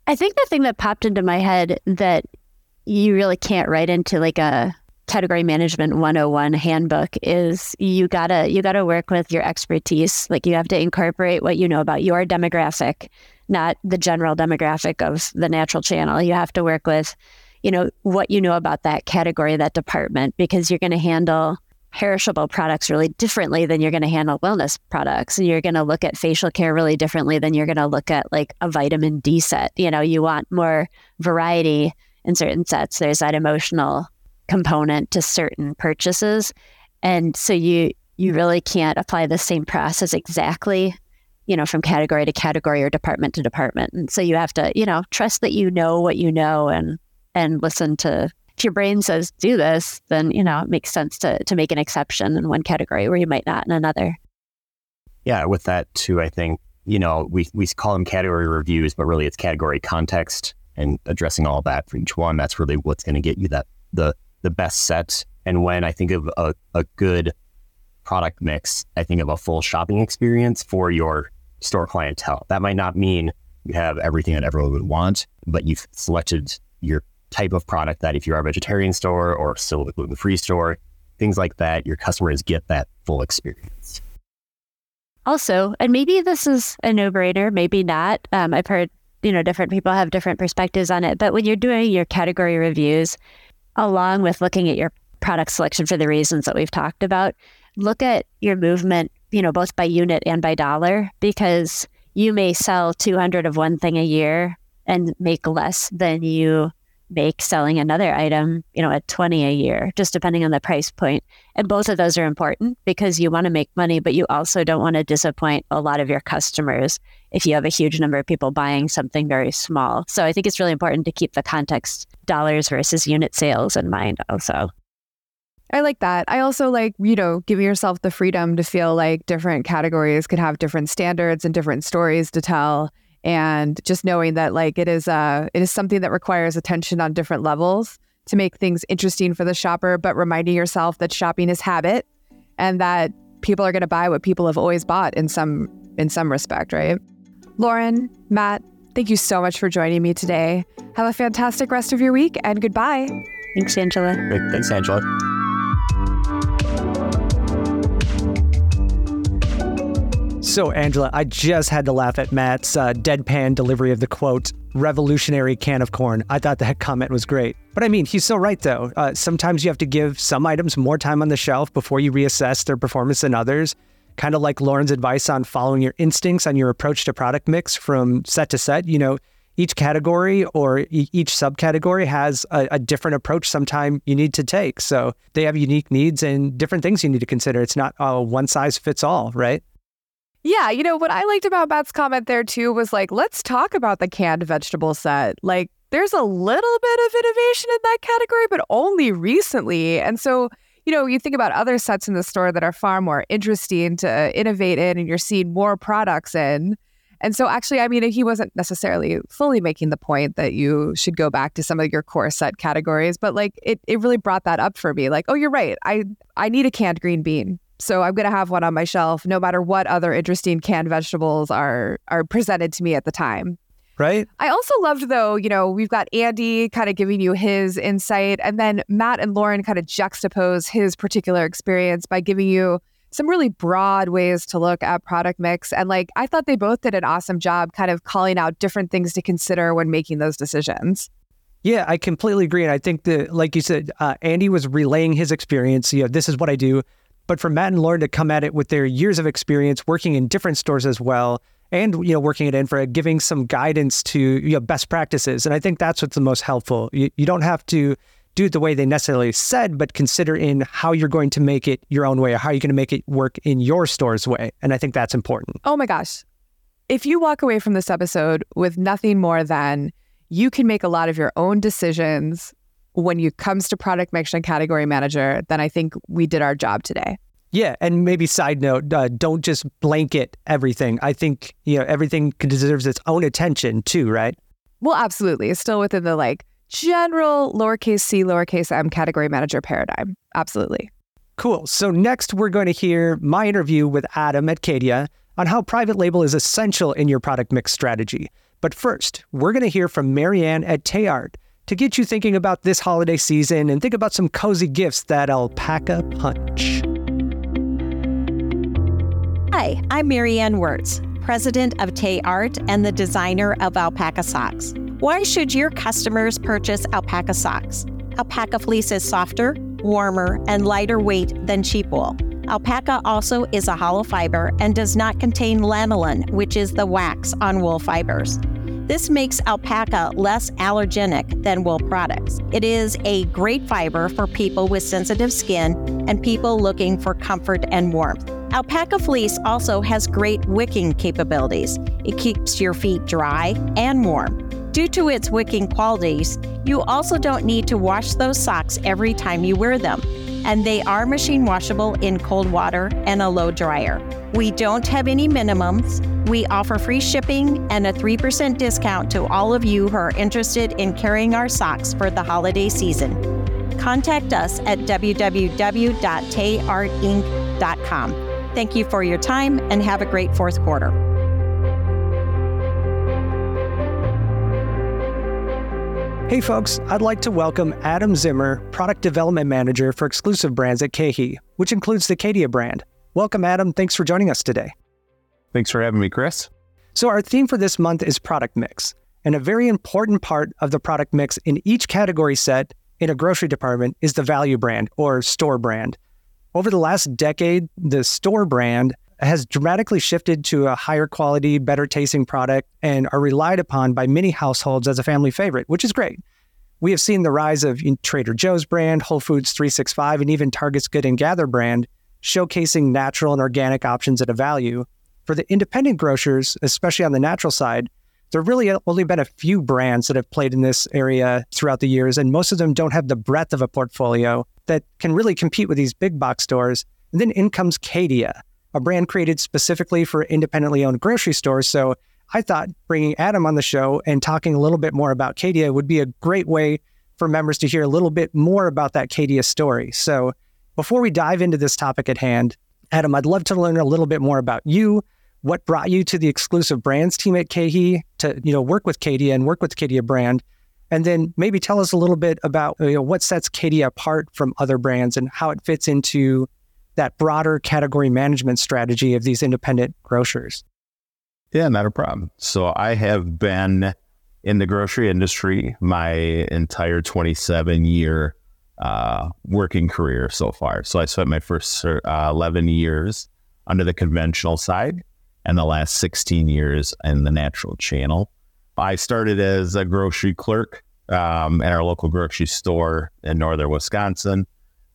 Speaker 7: I think the thing that popped into my head that you really can't write into like a category management 101 handbook is you gotta you gotta work with your expertise like you have to incorporate what you know about your demographic not the general demographic of the natural channel you have to work with you know what you know about that category that department because you're going to handle perishable products really differently than you're going to handle wellness products. And you're going to look at facial care really differently than you're going to look at like a vitamin d set. You know you want more variety in certain sets. There's that emotional component to certain purchases. And so you you really can't apply the same process exactly you know from category to category or department to department. And so you have to you know trust that you know what you know and and listen to if your brain says do this then you know it makes sense to to make an exception in one category where you might not in another
Speaker 8: Yeah, with that too, I think, you know, we, we call them category reviews, but really it's category context and addressing all that for each one. That's really what's going to get you that the the best set. And when I think of a, a good product mix, I think of a full shopping experience for your store clientele. That might not mean you have everything that everyone would want, but you've selected your type of product that if you're a vegetarian store or still a gluten free store, things like that, your customers get that full experience.
Speaker 7: also and maybe this is a no-brainer maybe not um, i've heard you know different people have different perspectives on it but when you're doing your category reviews along with looking at your product selection for the reasons that we've talked about look at your movement you know both by unit and by dollar because you may sell 200 of one thing a year and make less than you make selling another item you know at 20 a year just depending on the price point. and both of those are important because you want to make money but you also don't want to disappoint a lot of your customers if you have a huge number of people buying something very small so i think it's really important to keep the context dollars versus unit sales in mind also
Speaker 2: I like that. I also like, you know, giving yourself the freedom to feel like different categories could have different standards and different stories to tell. And just knowing that like it is uh it is something that requires attention on different levels to make things interesting for the shopper, but reminding yourself that shopping is habit and that people are gonna buy what people have always bought in some in some respect, right? Lauren, Matt, thank you so much for joining me today. Have a fantastic rest of your week and goodbye.
Speaker 7: thanks angela
Speaker 8: Thanks, Angela.
Speaker 1: So, Angela, I just had to laugh at Matt's uh, deadpan delivery of the quote, revolutionary can of corn. I thought that comment was great. But I mean, he's so right, though. Uh, sometimes you have to give some items more time on the shelf before you reassess their performance than others. Kind of like Lauren's advice on following your instincts on your approach to product mix from set to set. You know, each category or each subcategory has a, a different approach sometime you need to take. So they have unique needs and different things you need to consider. It's not a one size fits all, right?
Speaker 2: Yeah, you know what I liked about Matt's comment there too was like, let's talk about the canned vegetable set. Like, there's a little bit of innovation in that category, but only recently. And so, you know, you think about other sets in the store that are far more interesting to innovate in, and you're seeing more products in. And so, actually, I mean, he wasn't necessarily fully making the point that you should go back to some of your core set categories, but like it, it really brought that up for me. Like, oh, you're right. I, I need a canned green bean. So I'm going to have one on my shelf no matter what other interesting canned vegetables are are presented to me at the time.
Speaker 1: Right?
Speaker 2: I also loved though, you know, we've got Andy kind of giving you his insight and then Matt and Lauren kind of juxtapose his particular experience by giving you some really broad ways to look at product mix and like I thought they both did an awesome job kind of calling out different things to consider when making those decisions.
Speaker 1: Yeah, I completely agree. And I think that, like you said, uh, Andy was relaying his experience. You know, this is what I do. But for Matt and Lauren to come at it with their years of experience working in different stores as well, and you know working at Infra, giving some guidance to you know best practices, and I think that's what's the most helpful. You, you don't have to do it the way they necessarily said, but consider in how you're going to make it your own way, or how you're going to make it work in your store's way, and I think that's important.
Speaker 2: Oh my gosh, if you walk away from this episode with nothing more than you can make a lot of your own decisions when it comes to product mix and category manager, then I think we did our job today.
Speaker 1: Yeah, and maybe side note, uh, don't just blanket everything. I think you know everything deserves its own attention too, right?
Speaker 2: Well, absolutely. It's still within the like general lowercase c, lowercase m category manager paradigm. Absolutely.
Speaker 1: Cool. So next, we're going to hear my interview with Adam at Cadia on how private label is essential in your product mix strategy. But first, we're going to hear from Marianne at Tey Art to get you thinking about this holiday season and think about some cozy gifts that alpaca punch.
Speaker 9: Hi, I'm Marianne Wirtz, president of Tey Art and the designer of alpaca socks. Why should your customers purchase alpaca socks? Alpaca fleece is softer, warmer, and lighter weight than sheep wool. Alpaca also is a hollow fiber and does not contain lanolin, which is the wax on wool fibers. This makes alpaca less allergenic than wool products. It is a great fiber for people with sensitive skin and people looking for comfort and warmth. Alpaca fleece also has great wicking capabilities. It keeps your feet dry and warm. Due to its wicking qualities, you also don't need to wash those socks every time you wear them. And they are machine washable in cold water and a low dryer. We don't have any minimums. We offer free shipping and a 3% discount to all of you who are interested in carrying our socks for the holiday season. Contact us at www.teyartinc.com. Thank you for your time and have a great fourth quarter.
Speaker 1: Hey folks, I'd like to welcome Adam Zimmer, Product Development Manager for Exclusive Brands at KeHE, which includes the Cadia brand. Welcome, Adam. Thanks for joining us today.
Speaker 10: Thanks for having me, Chris.
Speaker 1: So, our theme for this month is product mix. And a very important part of the product mix in each category set in a grocery department is the value brand or store brand. Over the last decade, the store brand has dramatically shifted to a higher quality, better tasting product and are relied upon by many households as a family favorite, which is great. We have seen the rise of Trader Joe's brand, Whole Foods 365, and even Target's Good and Gather brand showcasing natural and organic options at a value. For the independent grocers, especially on the natural side, there really only been a few brands that have played in this area throughout the years, and most of them don't have the breadth of a portfolio that can really compete with these big box stores. And then in comes Cadia, a brand created specifically for independently owned grocery stores. So I thought bringing Adam on the show and talking a little bit more about Cadia would be a great way for members to hear a little bit more about that Cadia story. So before we dive into this topic at hand, Adam, I'd love to learn a little bit more about you. What brought you to the exclusive brands team at KeHE to you know work with Cadia and work with Cadia brand? And then maybe tell us a little bit about you know, what sets Cadia apart from other brands and how it fits into that broader category management strategy of these independent grocers.
Speaker 10: Yeah, not a problem. So I have been in the grocery industry my entire 27 year uh, working career so far. So I spent my first uh, 11 years under the conventional side and the last 16 years in the natural channel. I started as a grocery clerk um, at our local grocery store in northern Wisconsin.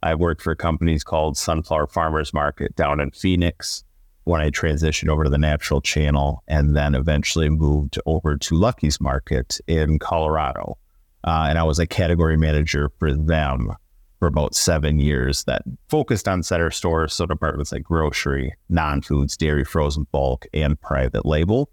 Speaker 10: I worked for companies called Sunflower Farmers Market down in Phoenix when I transitioned over to the natural channel and then eventually moved over to Lucky's Market in Colorado. Uh, and I was a category manager for them for about seven years that focused on center stores, so departments like grocery, non foods, dairy, frozen bulk, and private label.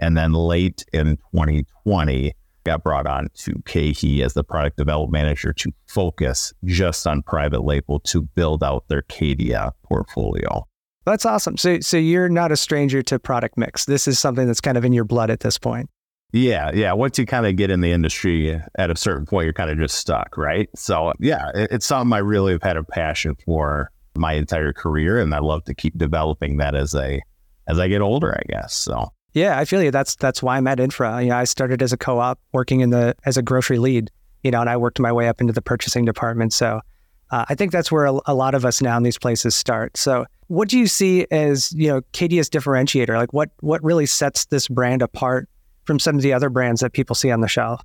Speaker 10: And then late in 2020, got brought on to KeHE as the product development manager to focus just on private label to build out their Cadia portfolio.
Speaker 1: That's awesome. So, so you're not a stranger to product mix. This is something that's kind of in your blood at this point.
Speaker 10: Yeah, yeah. Once you kind of get in the industry at a certain point, you're kind of just stuck, right? So, yeah, it, it's something I really have had a passion for my entire career, and I love to keep developing that as a as I get older, I guess. So,
Speaker 1: yeah, I feel you. That's that's why I'm at Infra. You know, I started as a co-op, working in the as a grocery lead. You know, and I worked my way up into the purchasing department. So, uh, I think that's where a, a lot of us now in these places start. So, what do you see as you know Cadia's differentiator? Like, what what really sets this brand apart from some of the other brands that people see on the shelf?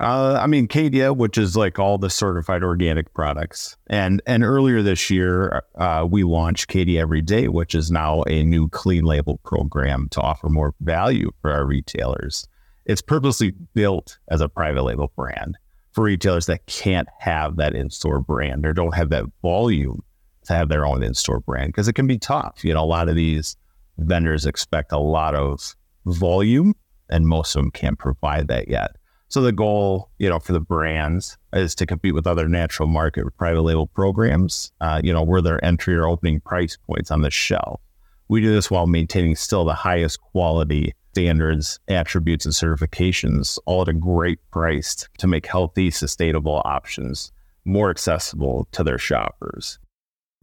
Speaker 10: Uh, I mean, Cadia, which is like all the certified organic products, and and earlier this year, uh, we launched Cadia Every Day, which is now a new clean label program to offer more value for our retailers. It's purposely built as a private label brand for retailers that can't have that in-store brand or don't have that volume to have their own in-store brand because it can be tough. You know, a lot of these vendors expect a lot of volume and most of them can't provide that yet. So the goal, you know, for the brands is to compete with other natural market private label programs. Uh, you know, where their entry or opening price points on the shelf. We do this while maintaining still the highest quality standards, attributes, and certifications, all at a great price to make healthy, sustainable options more accessible to their shoppers.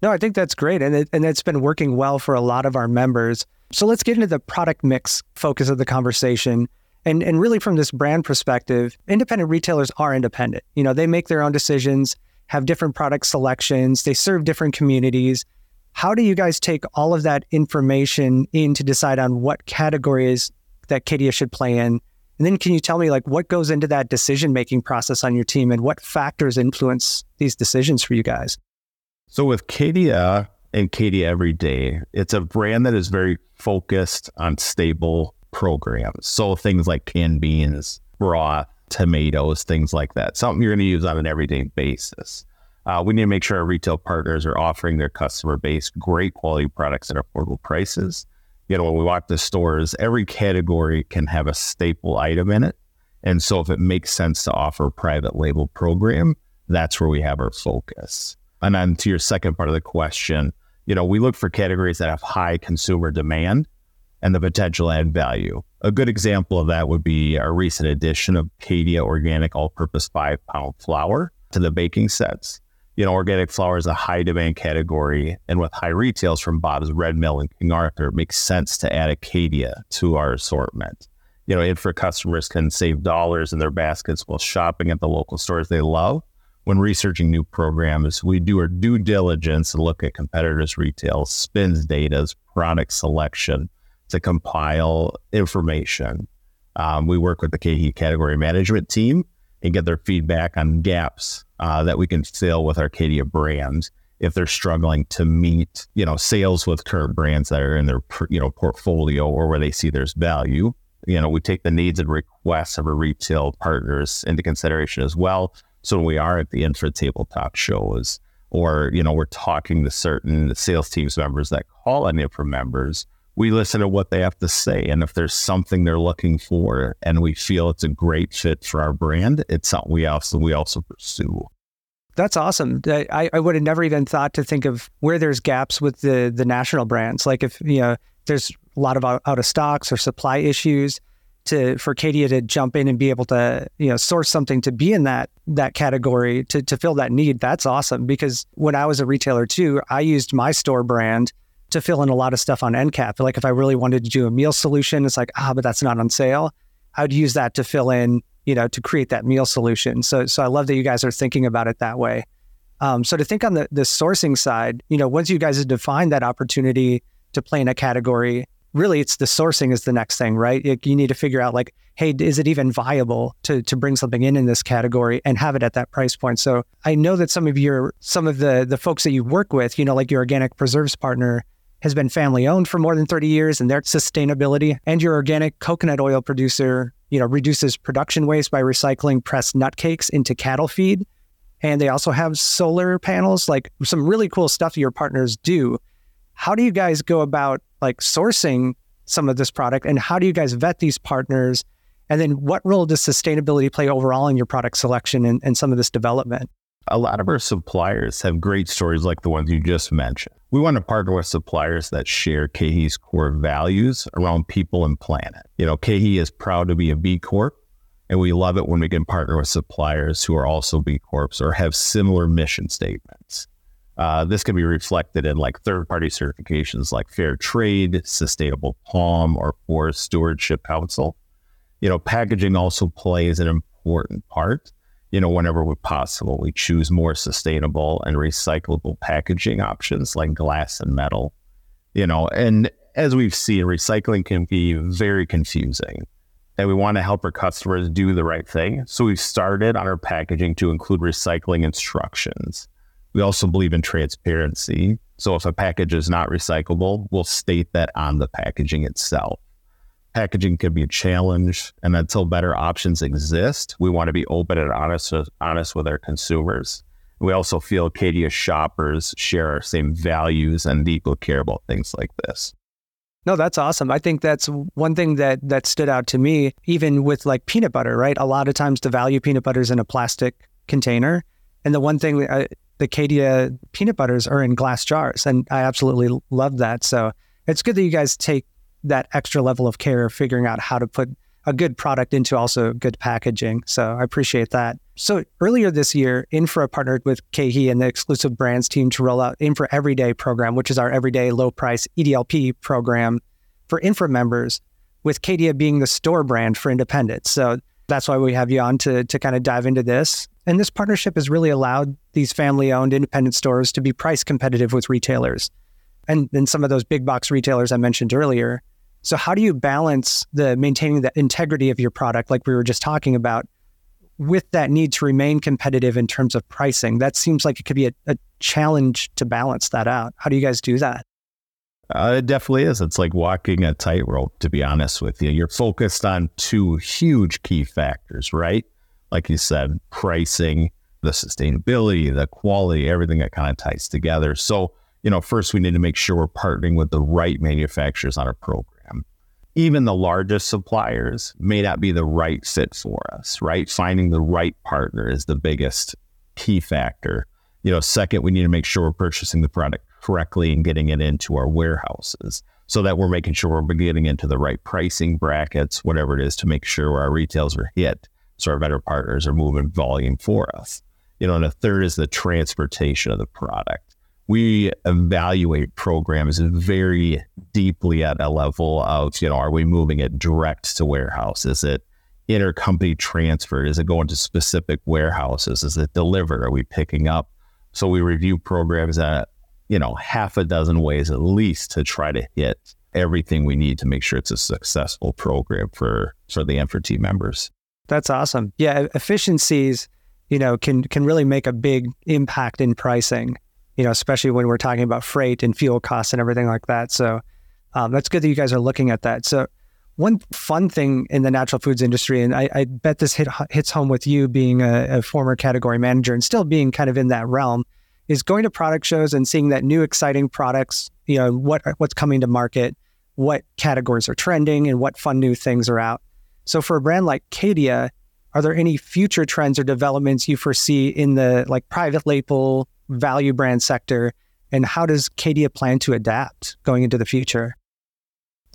Speaker 1: No, I think that's great. And, it, and it's been working well for a lot of our members. So let's get into the product mix focus of the conversation. And, and really, from this brand perspective, independent retailers are independent. You know, they make their own decisions, have different product selections, they serve different communities. How do you guys take all of that information in to decide on what categories that Cadia should play in? And then can you tell me like what goes into that decision making process on your team and what factors influence these decisions for you guys?
Speaker 10: So with Cadia and Cadia Every Day, it's a brand that is very focused on stable programs. So things like canned beans, broth, tomatoes, things like that. Something you're going to use on an everyday basis. Uh, we need to make sure our retail partners are offering their customer base great quality products at affordable prices. You know, when we walk the stores, every category can have a staple item in it. And so if it makes sense to offer a private label program, that's where we have our focus. And then to your second part of the question, you know, we look for categories that have high consumer demand and the potential add value. A good example of that would be our recent addition of Cadia Organic All Purpose five pound flour to the baking sets. You know, organic flour is a high demand category, and with high retails from Bob's Red Mill and King Arthur, it makes sense to add Cadia to our assortment. You know, Infra customers can save dollars in their baskets while shopping at the local stores they love when researching new programs, we do our due diligence and look at competitors' retail, SPINS data, product selection to compile information. Um, we work with the KeHE category management team and get their feedback on gaps uh, that we can fill with our Cadia brands if they're struggling to meet, you know, sales with current brands that are in their, you know, portfolio or where they see there's value. You know, we take the needs and requests of our retail partners into consideration as well so we are at the Infra tabletop shows, or you know, we're talking to certain sales teams members that call on Infra members, we listen to what they have to say, and if there's something they're looking for, and we feel it's a great fit for our brand, it's something we also we also pursue.
Speaker 1: That's awesome. I, I would have never even thought to think of where there's gaps with the the national brands. Like if you know there's a lot of out, out of stocks or supply issues, to for Cadia to jump in and be able to you know source something to be in that that category to to fill that need that's awesome because when I was a retailer too I used my store brand to fill in a lot of stuff on end cap like if I really wanted to do a meal solution it's like ah but that's not on sale I would use that to fill in you know to create that meal solution so so I love that you guys are thinking about it that way um, so to think on the the sourcing side you know once you guys have defined that opportunity to play in a category really it's the sourcing is the next thing, right? You need to figure out like, hey, is it even viable to to bring something in in this category and have it at that price point? So I know that some of your some of the the folks that you work with, you know, like your organic preserves partner has been family owned for more than 30 years and their sustainability and your organic coconut oil producer, you know, reduces production waste by recycling pressed nut cakes into cattle feed. And they also have solar panels, like some really cool stuff your partners do. How do you guys go about like sourcing some of this product and how do you guys vet these partners? And then what role does sustainability play overall in your product selection and, and some of this development?
Speaker 10: A lot of our suppliers have great stories like the ones you just mentioned. We want to partner with suppliers that share KeHE's core values around people and planet. You know, KeHE is proud to be a B Corp, and we love it when we can partner with suppliers who are also B Corps or have similar mission statements. Uh, this can be reflected in like third party certifications like Fair Trade, Sustainable Palm, or Forest Stewardship Council. You know, packaging also plays an important part. You know, whenever possible, we choose more sustainable and recyclable packaging options like glass and metal. You know, and as we've seen, recycling can be very confusing. And we want to help our customers do the right thing. So we've started on our packaging to include recycling instructions we also believe in transparency. So if a package is not recyclable, we'll state that on the packaging itself. Packaging can be a challenge, and until better options exist, we want to be open and honest, honest with our consumers. We also feel Cadia shoppers share our same values and deeply care about things like this.
Speaker 1: No, that's awesome. I think that's one thing that that stood out to me, even with like peanut butter, right? A lot of times the value peanut butter is in a plastic container. And the one thing uh, the Cadia peanut butters are in glass jars. And I absolutely love that. So it's good that you guys take that extra level of care figuring out how to put a good product into also good packaging. So I appreciate that. So earlier this year, Infra partnered with KeHE and the exclusive brands team to roll out Infra Everyday program, which is our everyday low price EDLP program for Infra members, with Cadia being the store brand for independents. So that's why we have you on to, to kind of dive into this. And this partnership has really allowed these family owned independent stores to be price competitive with retailers and then some of those big box retailers I mentioned earlier. So, how do you balance the maintaining the integrity of your product, like we were just talking about, with that need to remain competitive in terms of pricing? That seems like it could be a, a challenge to balance that out. How do you guys do that?
Speaker 10: Uh, it definitely is. It's like walking a tightrope, to be honest with you. You're focused on two huge key factors, right? Like you said, pricing, the sustainability, the quality, everything that kind of ties together. So, you know, first we need to make sure we're partnering with the right manufacturers on our program. Even the largest suppliers may not be the right fit for us, right? Finding the right partner is the biggest key factor. You know, second, we need to make sure we're purchasing the product correctly and getting it into our warehouses so that we're making sure we're getting into the right pricing brackets, whatever it is, to make sure our retails are hit. So our vendor partners are moving volume for us. You know, and a third is the transportation of the product. We evaluate programs very deeply at a level of, you know, are we moving it direct to warehouse? Is it intercompany transfer? Is it going to specific warehouses? Is it delivered? Are we picking up? So we review programs at you know, half a dozen ways at least to try to hit everything we need to make sure it's a successful program for for the team members.
Speaker 1: That's awesome. Yeah, efficiencies, you know, can can really make a big impact in pricing. You know, especially when we're talking about freight and fuel costs and everything like that. So um, that's good that you guys are looking at that. So one fun thing in the natural foods industry, and I, I bet this hit, hits home with you being a, a former category manager and still being kind of in that realm, is going to product shows and seeing that new exciting products, you know, what what's coming to market, what categories are trending, and what fun new things are out. So for a brand like Cadia, are there any future trends or developments you foresee in the like private label value brand sector? And how does Cadia plan to adapt going into the future?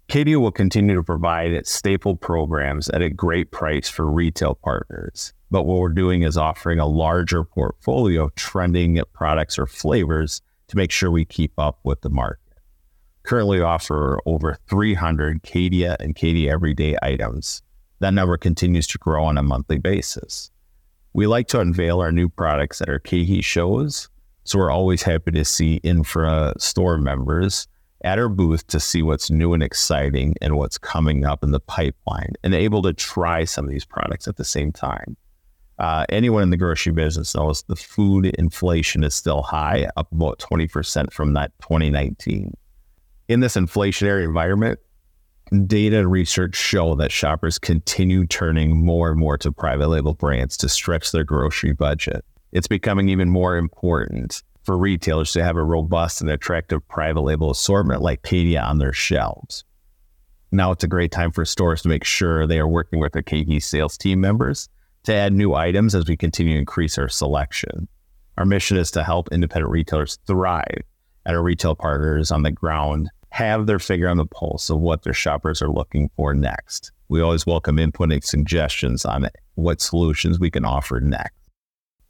Speaker 10: Cadia will continue to provide its staple programs at a great price for retail partners. But what we're doing is offering a larger portfolio of trending products or flavors to make sure we keep up with the market. Currently offer over 300 Cadia and Cadia Everyday items. That number continues to grow on a monthly basis. We like to unveil our new products at our KeHE shows, so we're always happy to see infra store members at our booth to see what's new and exciting and what's coming up in the pipeline and able to try some of these products at the same time. Uh, anyone in the grocery business knows the food inflation is still high, up about 20% from that 2019. In this inflationary environment, data and research show that shoppers continue turning more and more to private label brands to stretch their grocery budget. It's becoming even more important for retailers to have a robust and attractive private label assortment like Cadia on their shelves. Now it's a great time for stores to make sure they are working with their KeHE sales team members to add new items as we continue to increase our selection. Our mission is to help independent retailers thrive and our retail partners on the ground have their finger on the pulse of what their shoppers are looking for next. We always welcome input and suggestions on what solutions we can offer next.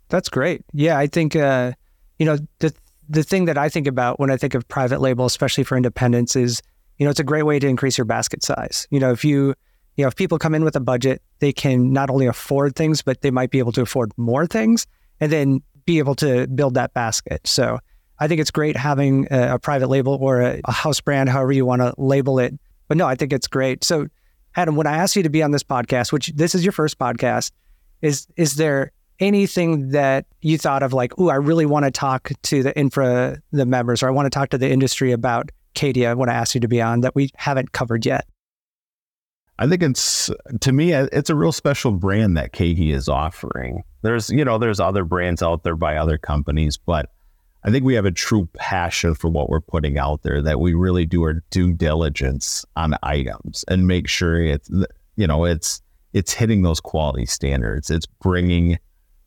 Speaker 1: That's great. Yeah, I think uh, you know the the thing that I think about when I think of private label, especially for independents, is you know it's a great way to increase your basket size. You know, if you you know if people come in with a budget, they can not only afford things, but they might be able to afford more things, and then be able to build that basket. So I think it's great having a, a private label or a, a house brand, however you want to label it. But no, I think it's great. So, Adam, when I asked you to be on this podcast, which this is your first podcast, is is there anything that you thought of like, oh, I really want to talk to the infra the members, or I want to talk to the industry about Cadia when I asked you to be on that we haven't covered yet?
Speaker 10: I think it's to me it's a real special brand that KeHE is offering. There's you know there's other brands out there by other companies, but I think we have a true passion for what we're putting out there that we really do our due diligence on items and make sure it's you know it's it's hitting those quality standards. It's bringing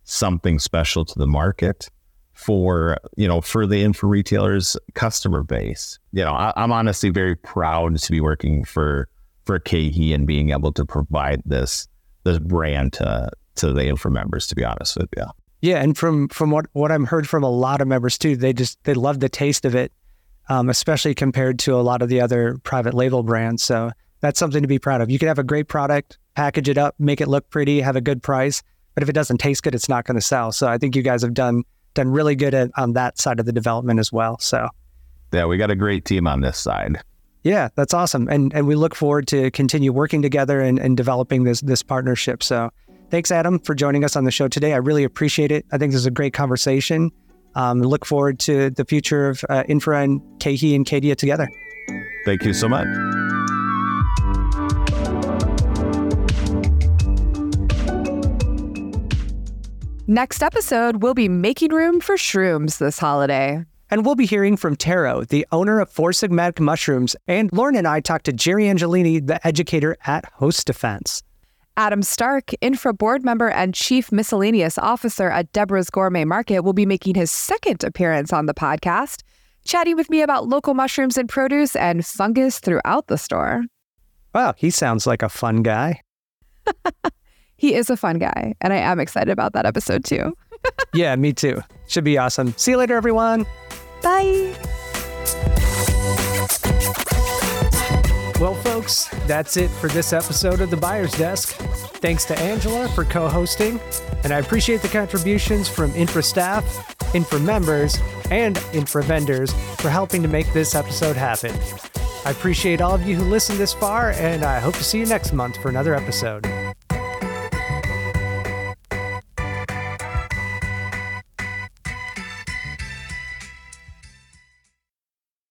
Speaker 10: something special to the market for you know for the Infra retailers customer base. You know, I, am honestly very proud to be working for for KeHE and being able to provide this this brand to to the Infra members. To be honest with you.
Speaker 1: Yeah, and from from what what I've heard from a lot of members too, they just they love the taste of it, um, especially compared to a lot of the other private label brands. So that's something to be proud of. You can have a great product, package it up, make it look pretty, have a good price, but if it doesn't taste good, it's not going to sell. So I think you guys have done done really good at, on that side of the development as well. So
Speaker 10: yeah, we got a great team on this side.
Speaker 1: Yeah, that's awesome, and and we look forward to continue working together and, and developing this this partnership. So Thanks, Adam, for joining us on the show today. I really appreciate it. I think this is a great conversation. Um, look forward to the future of uh, Infra and KeHE and Cadia together.
Speaker 10: Thank you so much.
Speaker 2: Next episode, we'll be making room for shrooms this holiday.
Speaker 1: And we'll be hearing from Tero, the owner of Four Sigmatic Mushrooms, and Lauren and I talked to Jerry Angelini, the educator at Host Defense.
Speaker 2: Adam Stark, Infra board member and chief miscellaneous officer at Deborah's Gourmet Market, will be making his second appearance on the podcast, chatting with me about local mushrooms and produce and fungus throughout the store.
Speaker 1: Wow, he sounds like a fun guy.
Speaker 2: he is a fun guy, and I am excited about that episode too.
Speaker 1: yeah, me too. Should be awesome. See you later, everyone.
Speaker 2: Bye.
Speaker 1: Folks, that's it for this episode of The Buyer's Desk. Thanks to Angela for co hosting, and I appreciate the contributions from Infra staff, Infra members, and Infra vendors for helping to make this episode happen. I appreciate all of you who listened this far, and I hope to see you next month for another episode.